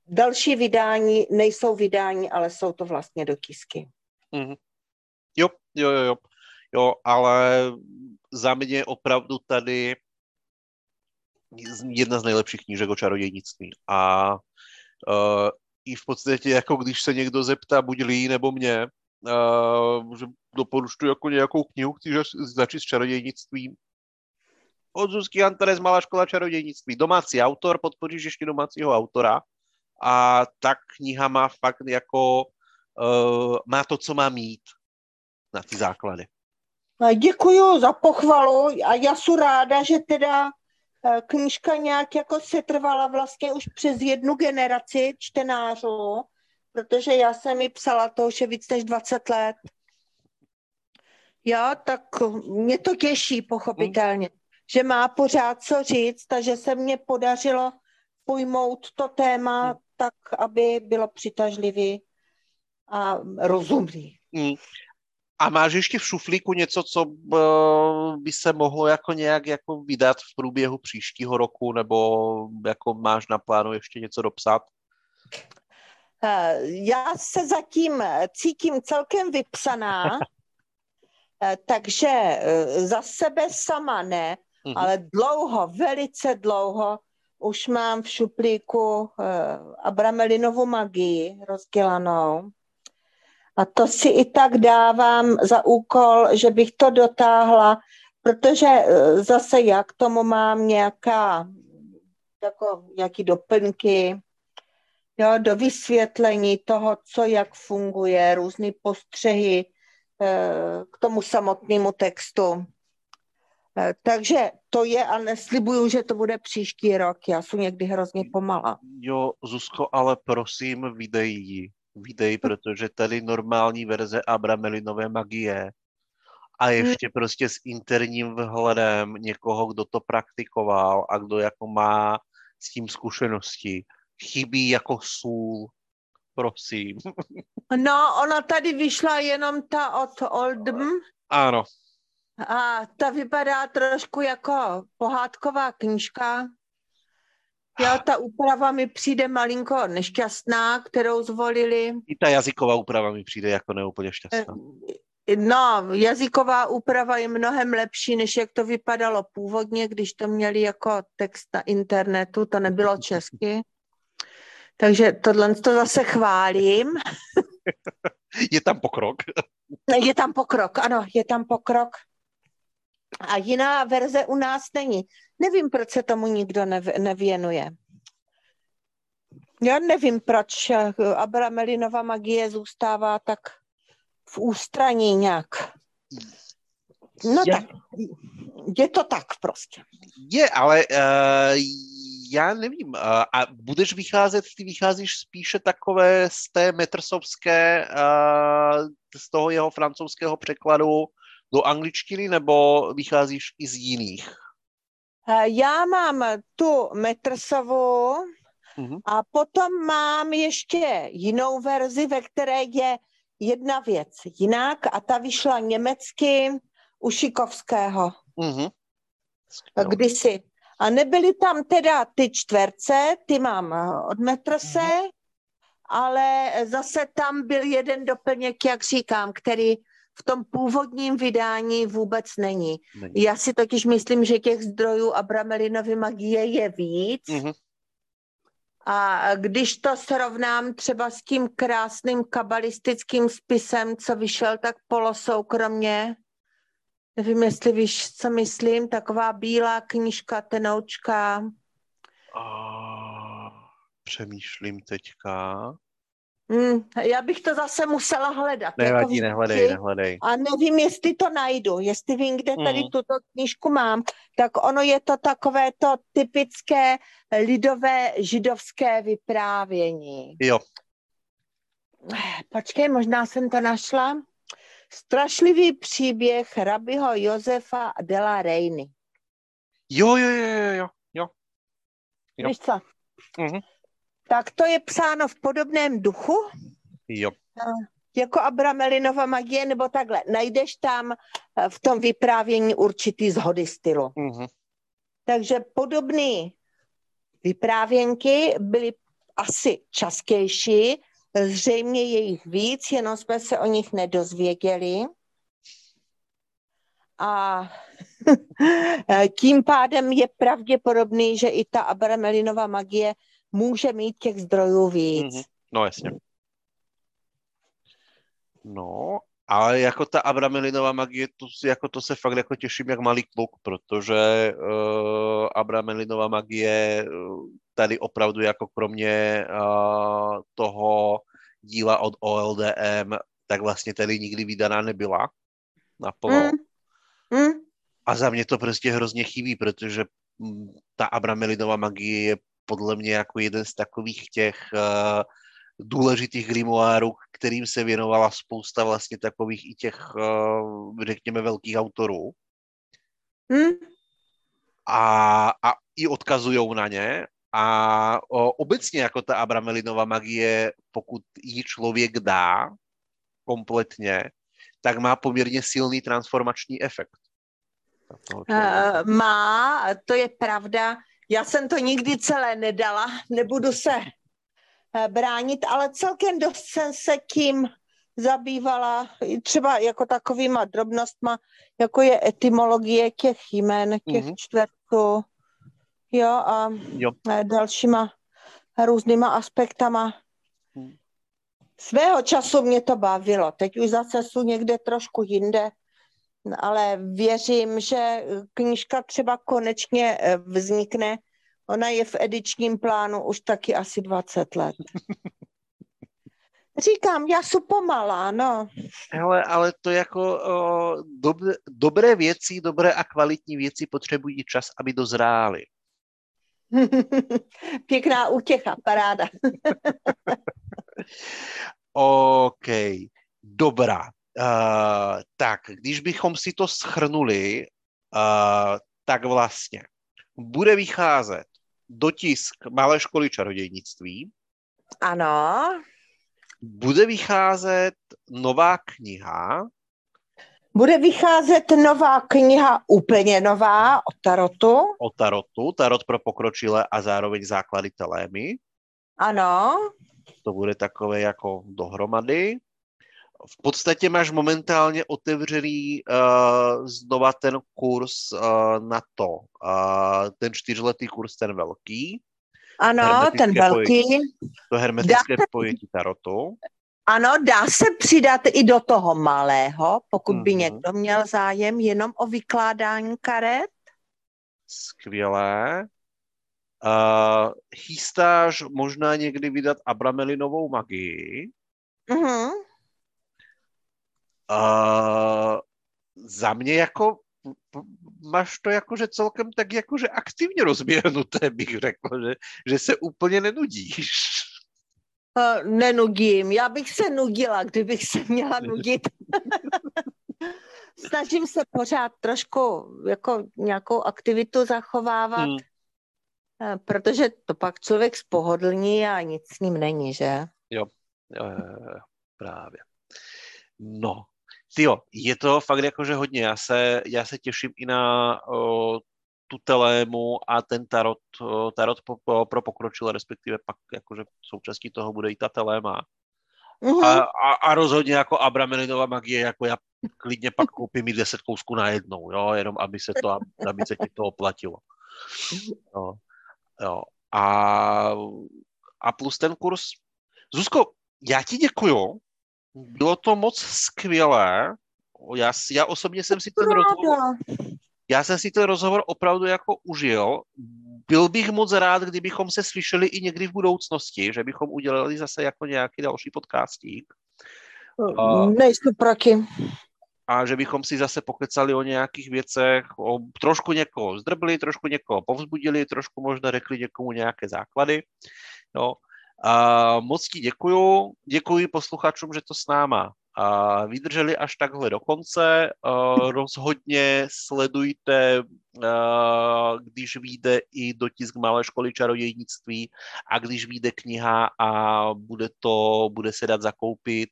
další vydání nejsou vydání, ale jsou to vlastně dotisky. Mm-hmm. Jo, jo, jo, jo. Jo, ale za mě opravdu tady jedna z nejlepších knížek o čarodějnictví. A uh, i v podstatě, jako když se někdo zeptá buď Lí nebo mě, uh, že doporučuji jako nějakou knihu, chci začít s čarodějnictvím. Od Zuzky Antares Malá škola čarodějnictví. Domácí autor, podpoříš ještě domácího autora. A ta kniha má fakt jako, uh, má to, co má mít na ty základy. Děkuji za pochvalu a já jsem ráda, že teda eh, knížka nějak jako se trvala vlastně už přes jednu generaci čtenářů, protože já jsem mi psala to už je víc než 20 let. Jo, tak mě to těší pochopitelně, hmm. že má pořád co říct, takže se mně podařilo pojmout to téma. Tak, aby bylo přitažlivý a rozumný. Hmm. A máš ještě v šuflíku něco, co by se mohlo jako nějak jako vydat v průběhu příštího roku, nebo jako máš na plánu ještě něco dopsat? Eh, já se zatím cítím celkem vypsaná, eh, takže eh, za sebe sama ne, mm-hmm. ale dlouho, velice dlouho už mám v šuplíku Abramelinovu magii rozdělanou. A to si i tak dávám za úkol, že bych to dotáhla, protože e, zase já k tomu mám nějaká, jako, nějaký doplňky, jo, do vysvětlení toho, co jak funguje, různé postřehy e, k tomu samotnému textu. E, takže to je a neslibuju, že to bude příští rok. Já jsem někdy hrozně pomala. Jo, Zuzko, ale prosím, vydej ji videj, protože tady normální verze Abramelinové magie a ještě prostě s interním vhledem někoho, kdo to praktikoval a kdo jako má s tím zkušenosti. Chybí jako sůl, prosím. No, ona tady vyšla jenom ta od Oldham. Ano. A ta vypadá trošku jako pohádková knížka. Jo, ta úprava mi přijde malinko nešťastná, kterou zvolili. I ta jazyková úprava mi přijde jako neúplně šťastná. Eh, no, jazyková úprava je mnohem lepší, než jak to vypadalo původně, když to měli jako text na internetu, to nebylo česky. Takže tohle to zase chválím. Je tam pokrok. Je tam pokrok, ano, je tam pokrok. A jiná verze u nás není. Nevím, proč se tomu nikdo nev, nevěnuje. Já nevím, proč Abramelinova magie zůstává tak v ústraní nějak. No je. tak, je to tak prostě. Je, ale uh, já nevím. Uh, a budeš vycházet, ty vycházíš spíše takové z té metrsovské, uh, z toho jeho francouzského překladu do angličtiny, nebo vycházíš i z jiných? Eh, já mám tu Metrsovu uh-huh. a potom mám ještě jinou verzi, ve které je jedna věc jinak a ta vyšla německy u Šikovského. Uh-huh. Kdysi. A nebyly tam teda ty čtverce, ty mám od Metrse, uh-huh. ale zase tam byl jeden doplněk, jak říkám, který v tom původním vydání vůbec není. není. Já si totiž myslím, že těch zdrojů Abramelinovy magie je víc. Mm-hmm. A když to srovnám třeba s tím krásným kabalistickým spisem, co vyšel tak polosoukromně, nevím, jestli víš, co myslím, taková bílá knížka, tenoučka. A přemýšlím teďka. Hmm, já bych to zase musela hledat. Nevadí, jako nehledej, nehledej. A nevím, jestli to najdu, jestli vím, kde tady mm. tuto knížku mám, tak ono je to takové to typické lidové židovské vyprávění. Jo. Počkej, možná jsem to našla. Strašlivý příběh rabiho Josefa de la Reiny. Jo, jo, jo, jo, jo. jo. Víš co? Mm-hmm tak to je psáno v podobném duchu. Jo. Jako Abramelinova magie, nebo takhle. Najdeš tam eh, v tom vyprávění určitý zhody stylu. Mm-hmm. Takže podobné vyprávěnky byly asi častější, zřejmě je jich víc, jenom jsme se o nich nedozvěděli. A tím pádem je pravděpodobný, že i ta Abramelinová magie může mít těch zdrojů víc. Mm-hmm. No jasně. No, ale jako ta Abramelinová magie, to, jako to se fakt jako těším jak malý kluk, protože uh, Abramelinová magie uh, tady opravdu jako kromě uh, toho díla od OLDM, tak vlastně tady nikdy vydaná nebyla naplno. Mm. Mm. A za mě to prostě hrozně chybí, protože mm, ta Abramelinová magie je podle mě jako jeden z takových těch uh, důležitých grimoárů, kterým se věnovala spousta vlastně takových i těch, uh, řekněme, velkých autorů. Hmm. A, a i odkazují na ně. A o, obecně jako ta Abramelinová magie, pokud ji člověk dá kompletně, tak má poměrně silný transformační efekt. Uh, má, to je pravda. Já jsem to nikdy celé nedala, nebudu se uh, bránit, ale celkem dost jsem se tím zabývala, třeba jako takovýma drobnostma, jako je etymologie těch jmen, těch mm-hmm. čtvrtů, jo, a jo. dalšíma různýma aspektama. Mm. Svého času mě to bavilo, teď už zase jsou někde trošku jinde, ale věřím, že knížka třeba konečně eh, vznikne. Ona je v edičním plánu už taky asi 20 let. Říkám, já jsem pomalá, no. Hele, ale to jako o, dob, dobré věci, dobré a kvalitní věci potřebují čas, aby dozrály. Pěkná útěcha, paráda. OK, dobrá. Uh, tak, když bychom si to schrnuli, uh, tak vlastně bude vycházet dotisk Malé školy čarodějnictví. Ano. Bude vycházet nová kniha. Bude vycházet nová kniha, úplně nová, o tarotu. O tarotu, tarot pro pokročilé a zároveň základy telémy. Ano. To bude takové jako dohromady v podstatě máš momentálně otevřený uh, znova ten kurz uh, na to, uh, ten čtyřletý kurz, ten velký. Ano, ten velký. Pojetí, to hermetické dá pojetí tarotu. Ano, dá se přidat i do toho malého, pokud by mm-hmm. někdo měl zájem jenom o vykládání karet. Skvělé. Uh, chystáš možná někdy vydat Abramelinovou magii. Mm-hmm. Uh, za mě jako máš to jakože celkem tak jakože aktivně rozběhnuté, bych řekl, že, že se úplně nenudíš. Uh, nenudím. Já bych se nudila, kdybych se měla nudit. Snažím se pořád trošku jako nějakou aktivitu zachovávat, hmm. Uh, protože to pak člověk spohodlní a nic s ním není, že? Jo, jo, jo, jo právě. No, Tyjo, je to fakt jakože hodně. Já se, já se těším i na o, tu telému a ten tarot, o, tarot po, po, pro pokročilé, respektive pak jakože součástí toho bude i ta teléma. Uh-huh. A, a, a rozhodně jako Abramelinová magie, jako já klidně pak koupím i deset kousků na jednou, jo, jenom aby se to, aby se ti to oplatilo. Jo, jo. A, a plus ten kurz. Zuzko, já ti děkuju, bylo to moc skvělé. Já, já osobně jsem si ten rozhovor, já jsem si ten rozhovor opravdu jako užil. Byl bych moc rád, kdybychom se slyšeli i někdy v budoucnosti, že bychom udělali zase jako nějaký další podcastík. Nejsem proti. A že bychom si zase pokecali o nějakých věcech, o, trošku někoho zdrbli, trošku někoho povzbudili, trošku možná řekli někomu nějaké základy. No. Moc ti děkuju, děkuji posluchačům, že to s náma a vydrželi až takhle do konce. Rozhodně sledujte, když vyjde i dotisk Malé školy čarodějnictví a když vyjde kniha a bude to, bude se dát zakoupit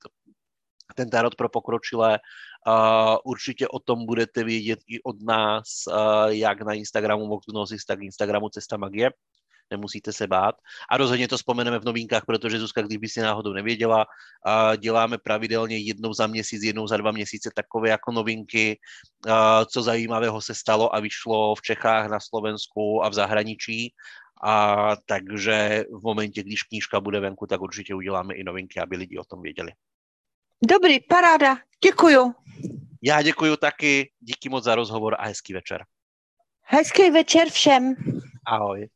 ten tarot pro pokročilé, Uh, určitě o tom budete vědět i od nás, uh, jak na Instagramu Voxgnosis, tak Instagramu Cesta magie. Nemusíte se bát. A rozhodně to vzpomeneme v novinkách, protože Zuzka, kdyby si náhodou nevěděla, děláme pravidelně jednou za měsíc, jednou za dva měsíce takové jako novinky, co zajímavého se stalo a vyšlo v Čechách, na Slovensku a v zahraničí. A takže v momentě, když knížka bude venku, tak určitě uděláme i novinky, aby lidi o tom věděli. Dobrý, paráda, děkuju. Já děkuju taky, díky moc za rozhovor a hezký večer. Hezký večer všem. Ahoj.